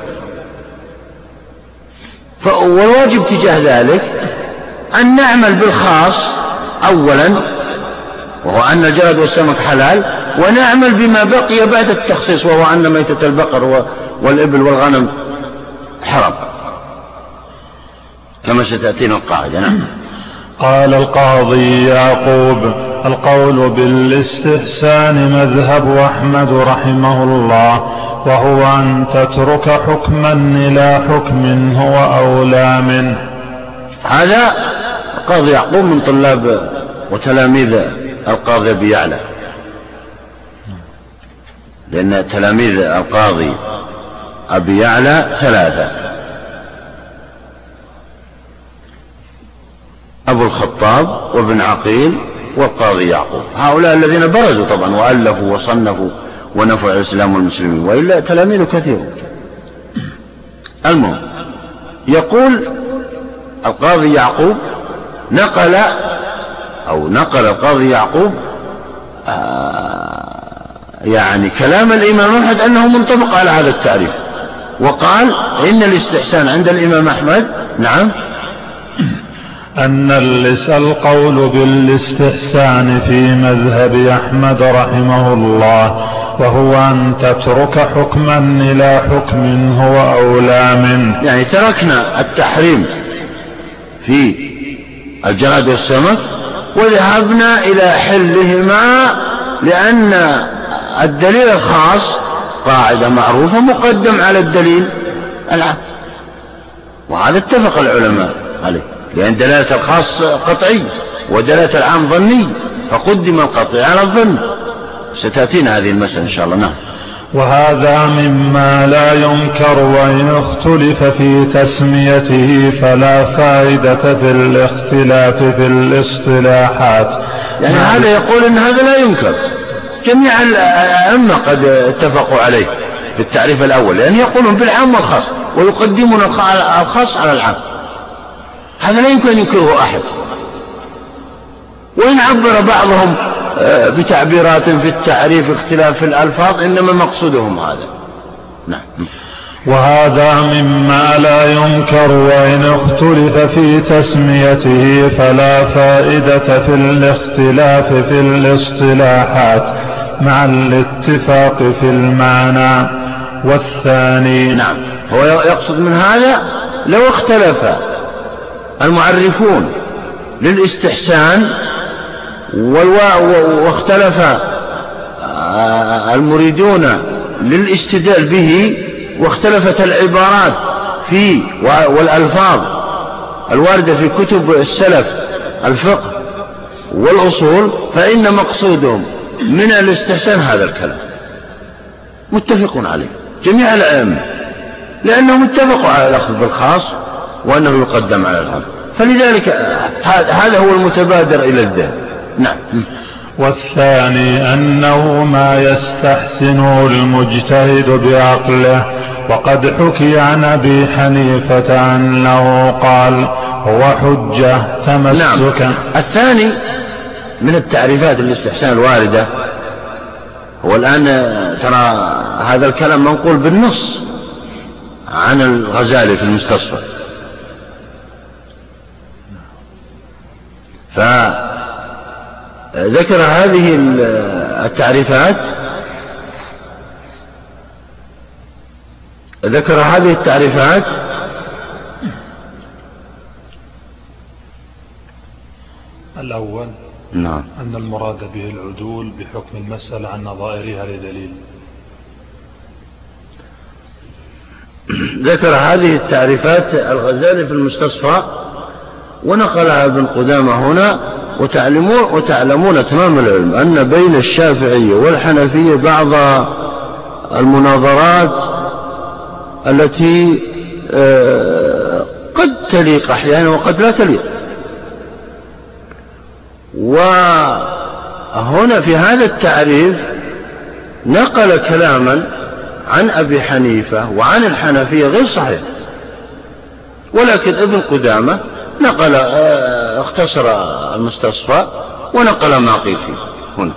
Speaker 1: والواجب تجاه ذلك أن نعمل بالخاص أولا وهو أن الجلد والسمك حلال ونعمل بما بقي بعد التخصيص وهو أن ميتة البقر والإبل والغنم حرام. كما ستأتينا القاعدة نعم.
Speaker 2: قال القاضي يعقوب القول بالاستحسان مذهب أحمد رحمه الله وهو أن تترك حكما إلى حكم هو أولى منه.
Speaker 1: هذا القاضي يعقوب من طلاب وتلاميذ القاضي أبي يعلى. لأن تلاميذ القاضي أبي يعلى ثلاثة. أبو الخطاب وابن عقيل والقاضي يعقوب. هؤلاء الذين برزوا طبعا وألفوا وصنفوا ونفعوا الإسلام والمسلمين وإلا تلاميذ كثير. المهم يقول القاضي يعقوب نقل أو نقل القاضي يعقوب آه يعني كلام الإمام أحمد أنه منطبق على هذا التعريف. وقال إن الاستحسان عند الإمام أحمد نعم.
Speaker 2: أن القول بالاستحسان في مذهب أحمد رحمه الله وهو أن تترك حكما إلى حكم هو أولى منه.
Speaker 1: يعني تركنا التحريم في الجراد والسمك وذهبنا إلى حلهما لأن الدليل الخاص قاعدة معروفة مقدم على الدليل العام وهذا اتفق العلماء عليه لأن دلالة الخاص قطعي ودلالة العام ظني فقدم القطعي على الظن. ستأتينا هذه المسألة إن شاء الله. نعم.
Speaker 2: وهذا مما لا ينكر وإن اختلف في تسميته فلا فائدة في الاختلاف في الاصطلاحات.
Speaker 1: يعني. هذا يقول أن هذا لا ينكر. جميع الأئمة قد اتفقوا عليه في التعريف الأول لأن يقولون بالعام والخاص ويقدمون الخاص على العام. هذا لا يمكن أن ينكره أحد. وإن عبر بعضهم آه، بتعبيرات في التعريف اختلاف في الألفاظ إنما مقصودهم هذا. نعم.
Speaker 2: وهذا مما لا ينكر وإن اختلف في تسميته فلا فائدة في الاختلاف في الاصطلاحات مع الاتفاق في المعنى. والثاني
Speaker 1: نعم. هو يقصد من هذا لو اختلف المعرفون للاستحسان واختلف آه، المريدون للاستدلال به واختلفت العبارات في والألفاظ الواردة في كتب السلف الفقه والأصول فإن مقصودهم من الاستحسان هذا الكلام. متفق عليه جميع الأئمة لأنهم اتفقوا على الأخذ بالخاص وأنه يقدم على العام فلذلك هذا هو المتبادر إلى الذهن. نعم.
Speaker 2: والثاني أنه ما يستحسنه المجتهد بعقله وقد حكي عن أبي حنيفة أنه قال هو حجة تمسكا. نعم.
Speaker 1: الثاني من التعريفات الاستحسان الواردة هو الآن ترى هذا الكلام منقول بالنص عن الغزالي في المستصفى. فذكر هذه التعريفات؟ ذكر هذه التعريفات؟
Speaker 2: الأول
Speaker 1: نعم.
Speaker 2: أن المراد به العدول بحكم المسألة عن نظائرها لدليل.
Speaker 1: ذكر هذه التعريفات الغزالي في المستصفى ونقلها ابن قدامة هنا وتعلمون, وتعلمون تمام العلم أن بين الشافعية والحنفية بعض المناظرات التي آه، قد تليق أحيانا وقد لا تليق. وهنا في هذا التعريف نقل كلاما عن أبي حنيفة وعن الحنفية غير صحيح. ولكن ابن قدامة نقل آه، اختصر المستصفى ونقل ما قيل فيه. هنا.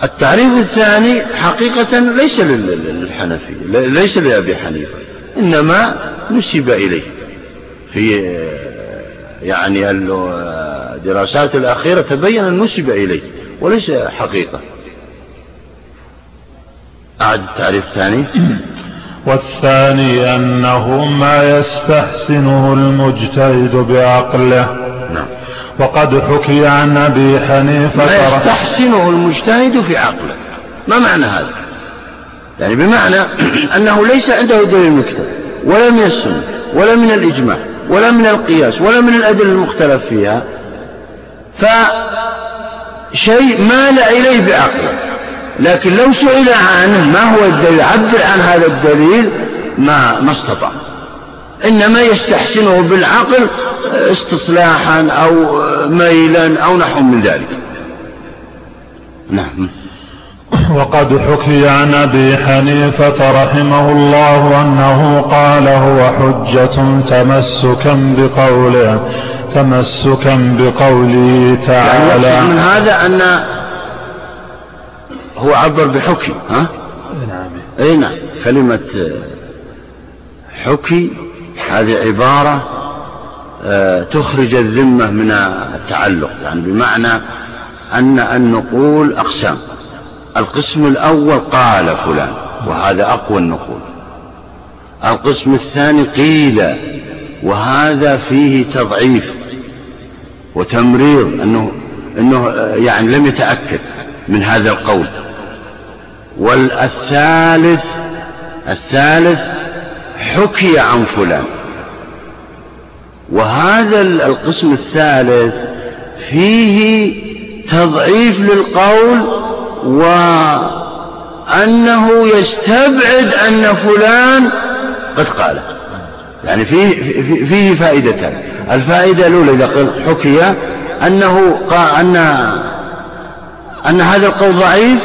Speaker 1: فالتعريف الثاني حقيقة ليس للحنفي ليس لأبي حنيفة إنما نسب إليه. في آه، يعني الدراسات الأخيرة تبين أن نسب إليه وليس حقيقة. أعد التعريف الثاني.
Speaker 2: والثاني أنه ما يستحسنه المجتهد بعقله. نعم. وقد حكي عن أبي حنيفة
Speaker 1: ما يستحسنه المجتهد في عقله. ما معنى هذا؟ يعني بمعنى أنه ليس عنده دليل مكتب ولا من السنة ولا من الإجماع ولا من القياس ولا من الأدلة المختلف فيها فشيء مال إليه بعقله. لكن لو سئل عنه ما هو الدليل عبر عن هذا الدليل ما ما استطاع. إنما يستحسنه بالعقل استصلاحا أو ميلا أو نحو من ذلك. نعم.
Speaker 2: وقد حكي عن أبي حنيفة رحمه الله أنه قال هو حجة تمسكا بقوله تمسكا بقوله تعالى.
Speaker 1: يعني من هذا أن هو عبر بحكي ها؟ نعم. أي نعم. كلمة حكي هذه عبارة آه، تخرج الذمة من التعلق يعني بمعنى أن النقول أقسام. القسم الأول قال فلان وهذا أقوى النقول. القسم الثاني قيل وهذا فيه تضعيف وتمرير أنه, أنه يعني لم يتأكد من هذا القول. والثالث الثالث حكي عن فلان. وهذا القسم الثالث فيه تضعيف للقول وأنه يستبعد أن فلان قد قاله يعني فيه, فيه فائدتان. الفائدة الأولى إذا حكي أنه قال أن أن هذا القول ضعيف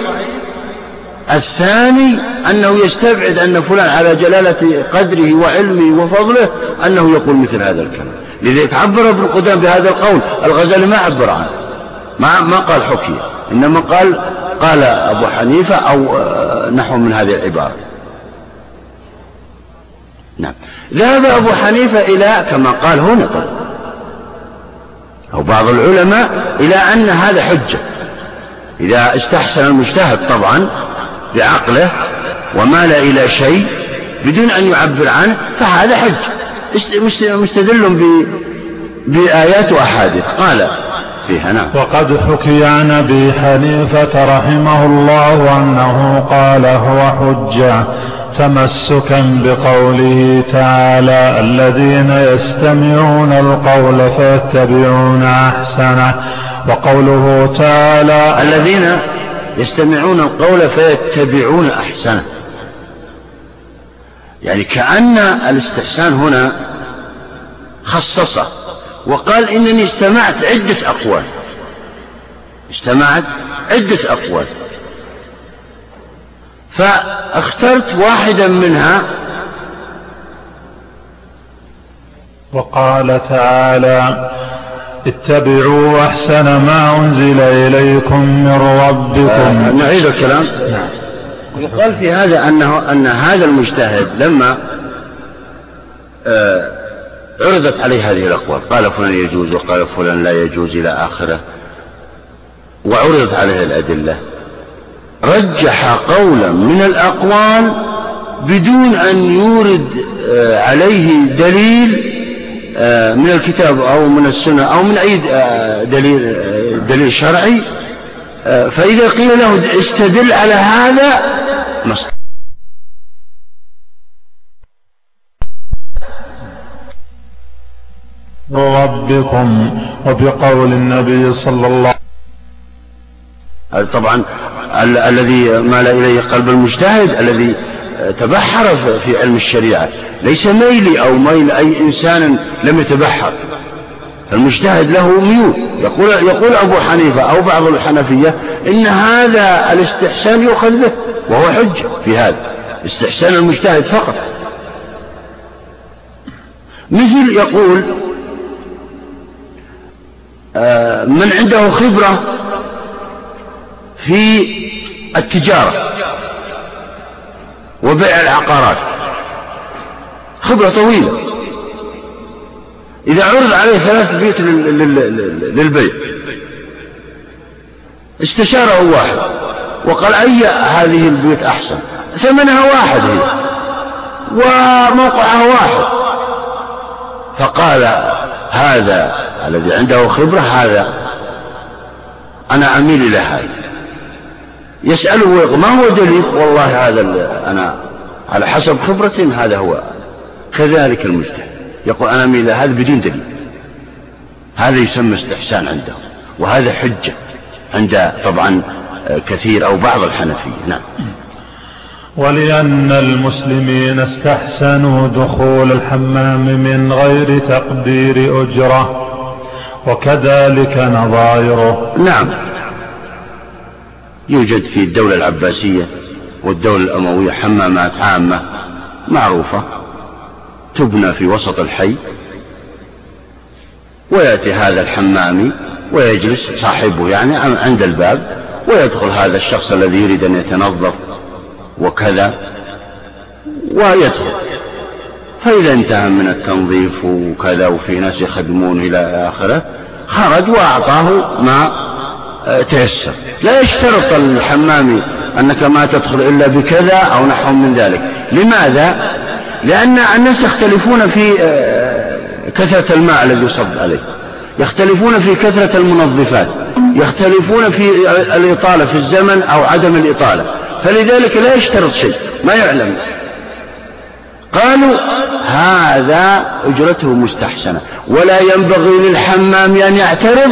Speaker 1: الثاني أنه يستبعد أن فلان على جلالة قدره وعلمه وفضله أنه يقول مثل هذا الكلام. لذلك عبر ابن قدام بهذا القول. الغزالي ما عبر عنه. ما, ما قال حكي. إنما قال قال أبو حنيفة أو آه، نحو من هذه العبارة. نعم. ذهب أبو حنيفة إلى كما قال هنا طبعا أو بعض العلماء إلى أن هذا حجة. إذا استحسن المجتهد طبعا بعقله ومال إلى شيء بدون أن يعبر عنه فهذا حج. مستدل بآيات وأحاديث قال فيها نعم.
Speaker 2: وقد حكي عن أبي حنيفة رحمه الله أنه قال هو حجة تمسكا بقوله تعالى الذين يستمعون القول فيتبعون أحسنه. وقوله تعالى
Speaker 1: الذين يستمعون القول فيتبعون أحسنه. يعني كأن الاستحسان هنا خصصه وقال إنني استمعت عدة أقوال. استمعت عدة أقوال. فاخترت واحدا منها.
Speaker 2: وقال تعالى اتبعوا أحسن ما أنزل إليكم من ربكم. آه
Speaker 1: نعيد الكلام. نعم. يقال في هذا أنه أن هذا المجتهد لما آه عرضت عليه هذه الأقوال قال فلان يجوز وقال فلان لا يجوز إلى آخره وعرضت عليه الأدلة رجح قولا من الأقوال بدون أن يورد آه، عليه دليل من الكتاب أو من السنة أو من أي آه، دليل دليل شرعي فإذا قيل له استدل على هذا مصدر.
Speaker 2: ربكم وبقول النبي صلى الله
Speaker 1: هذا طبعا ال الذي مال إليه قلب المجتهد الذي تبحر في علم الشريعة. ليس ميلي أو ميل أي إنسان لم يتبحر. المجتهد له ميول. يقول, يقول أبو حنيفة أو بعض الحنفية إن هذا الاستحسان يؤخذ به وهو حجة في هذا. استحسان المجتهد فقط. مثل يقول آه، من عنده خبرة في التجارة. وبيع العقارات. خبرة طويلة. إذا عرض عليه ثلاث بيوت للبيع. استشاره واحد. وقال أي هذه البيوت أحسن؟ ثمنها واحد هي. وموقعها واحد. فقال هذا الذي عنده خبرة هذا أنا أميل إلى هذا. يسأله ما هو دليل؟ والله هذا أنا على حسب خبرة هذا هو كذلك المجتهد. يقول أنا إلى هذا بدون دليل. هذا يسمى استحسان عنده وهذا حجة عند طبعا كثير أو بعض الحنفية. نعم.
Speaker 2: ولأن المسلمين استحسنوا دخول الحمام من غير تقدير أجرة وكذلك نظائره.
Speaker 1: نعم. يوجد في الدولة العباسية والدولة الأموية حمامات عامة معروفة تبنى في وسط الحي. ويأتي هذا الحمامي ويجلس صاحبه يعني عند الباب ويدخل هذا الشخص الذي يريد أن يتنظف وكذا ويدخل. فإذا انتهى من التنظيف وكذا وفي ناس يخدمون إلى آخره خرج وأعطاه ما تيسر. لا يشترط الحمامي أنك ما تدخل إلا بكذا أو نحو من ذلك. لماذا؟ لأن الناس يختلفون في آه، كثرة الماء الذي يصب عليه. يختلفون في كثرة المنظفات. يختلفون في الإطالة في الزمن أو عدم الإطالة. فلذلك لا يشترط شيء. ما يعلم. قالوا هذا أجرته مستحسنة. ولا ينبغي للحمام أن يعترض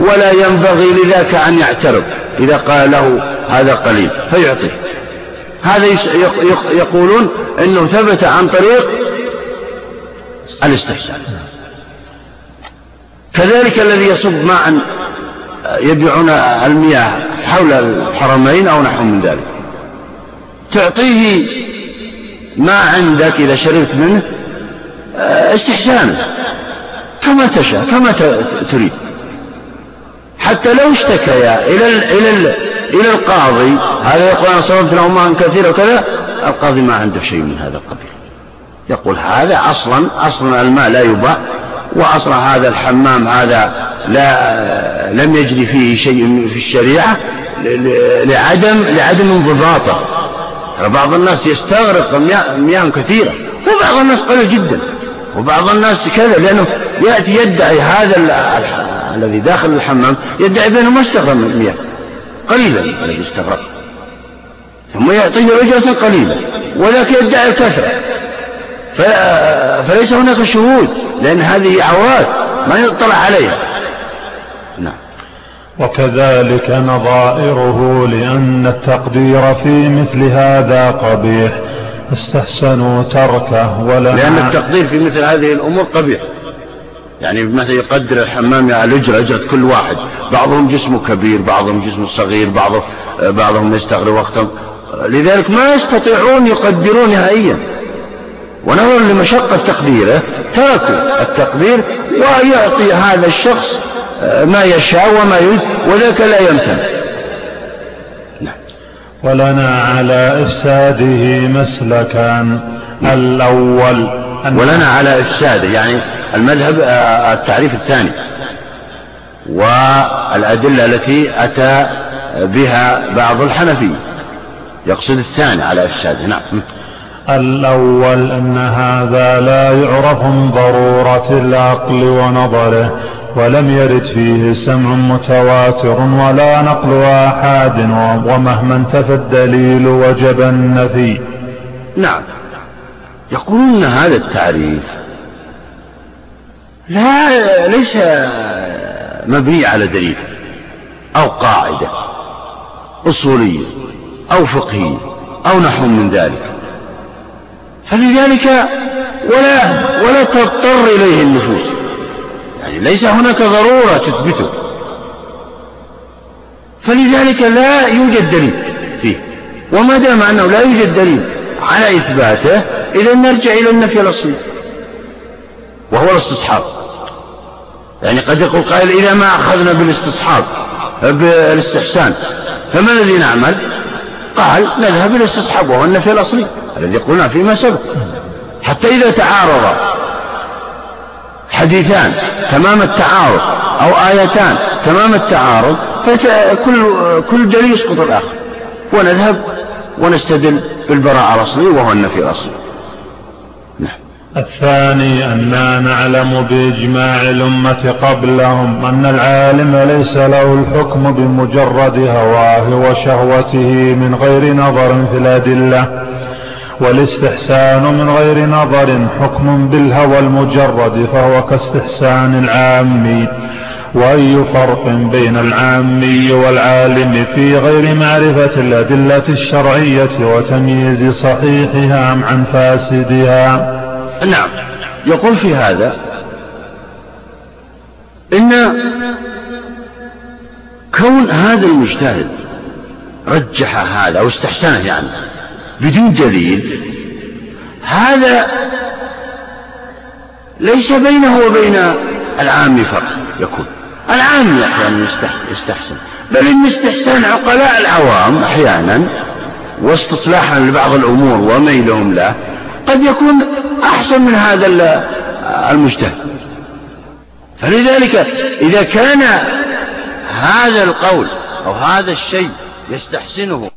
Speaker 1: ولا ينبغي لذاك أن يعترض إذا قال له هذا قليل فيعطيه هذا يقولون أنه ثبت عن طريق الاستحسان. كذلك الذي يصب ماء يبيعون المياه حول الحرمين أو نحو من ذلك. تعطيه ما عندك إذا شربت منه آه، استحسانا كما تشاء كما تريد. حتى لو اشتكيا إلى ال إلى ال إلى القاضي هذا يقول أنا صرفت له ماء كثير وكذا القاضي ما عنده شيء من هذا القبيل. يقول هذا أصلا أصلا الماء لا يباع وأصلا هذا الحمام هذا لا لم يجري فيه شيء في الشريعة لعدم لعدم انضباطه. بعض الناس يستغرق مياه كثيرة وبعض الناس قليل جدا وبعض الناس كذا لأنه يأتي يدعي هذا الذي داخل الحمام يدعي بأنه ما استغرق مياه قليلا الذي استغرق ثم يعطيه أجرة قليلة ولكن يدعي الكثرة. فليس هناك شهود لأن هذه عواد ما يطلع عليها. نعم.
Speaker 2: وكذلك نظائره لأن التقدير في مثل هذا قبيح. استحسنوا تركه ولا
Speaker 1: لأن التقدير في مثل هذه الأمور قبيح. يعني مثلا يقدر الحمام على الأجرة أجرة كل واحد. بعضهم جسمه كبير بعضهم جسمه صغير بعضهم بعضهم يستغرق وقتا لذلك ما يستطيعون يقدرون نهائيا. ونظرا لمشقة تقديره تركوا التقدير ويعطي هذا الشخص ما يشاء وما يريد وذاك لا يمتنع.
Speaker 2: نعم. ولنا على إفساده مسلكان الأول
Speaker 1: ولنا على إفساده يعني المذهب آه، التعريف الثاني. والأدلة التي أتى بها بعض الحنفية يقصد الثاني على إفساده نعم.
Speaker 2: الأول أن هذا لا يعرف من ضرورة العقل ونظره ولم يرد فيه سمع متواتر ولا نقل آحاد ومهما انتفى الدليل وجب النفي.
Speaker 1: نعم. يقولون هذا التعريف. لا ليس مبني على دليل أو قاعدة أصولية أو فقهية أو نحو من ذلك. فلذلك ولا ولا تضطر إليه النفوس. يعني ليس هناك ضرورة تثبته. فلذلك لا يوجد دليل فيه. وما دام أنه لا يوجد دليل على إثباته إذا نرجع إلى النفي الأصلي. وهو الاستصحاب. يعني قد يقول قائل إذا ما أخذنا بالاستصحاب بالإستحسان فما الذي نعمل؟ قال نذهب إلى الاستصحاب وهو النفي الأصلي الذي قلنا فيما سبق. حتى إذا تعارض حديثان تمام التعارض أو آيتان تمام التعارض فكل كل دليل يسقط الآخر. ونذهب ونستدل بالبراءة الأصلي وهو النفي الأصلي.
Speaker 2: نعم. الثاني أننا نعلم بإجماع الأمة قبلهم أن العالم ليس له الحكم بمجرد هواه وشهوته من غير نظر في الأدلة والاستحسان من غير نظر حكم بالهوى المجرد فهو كاستحسان العامي وأي فرق بين العامي والعالم في غير معرفة الأدلة الشرعية وتمييز صحيحها عن فاسدها؟
Speaker 1: نعم. يقول في هذا إن كون هذا المجتهد رجح هذا أو استحسنه يعني بدون دليل هذا ليس بينه وبين العام فرق يكون العام أحيانا يستحسن. بل إن استحسان عقلاء العوام أحيانا واستصلاحا لبعض الأمور وميلهم له قد يكون أحسن من هذا المجتهد. فلذلك إذا كان هذا القول أو هذا الشيء يستحسنه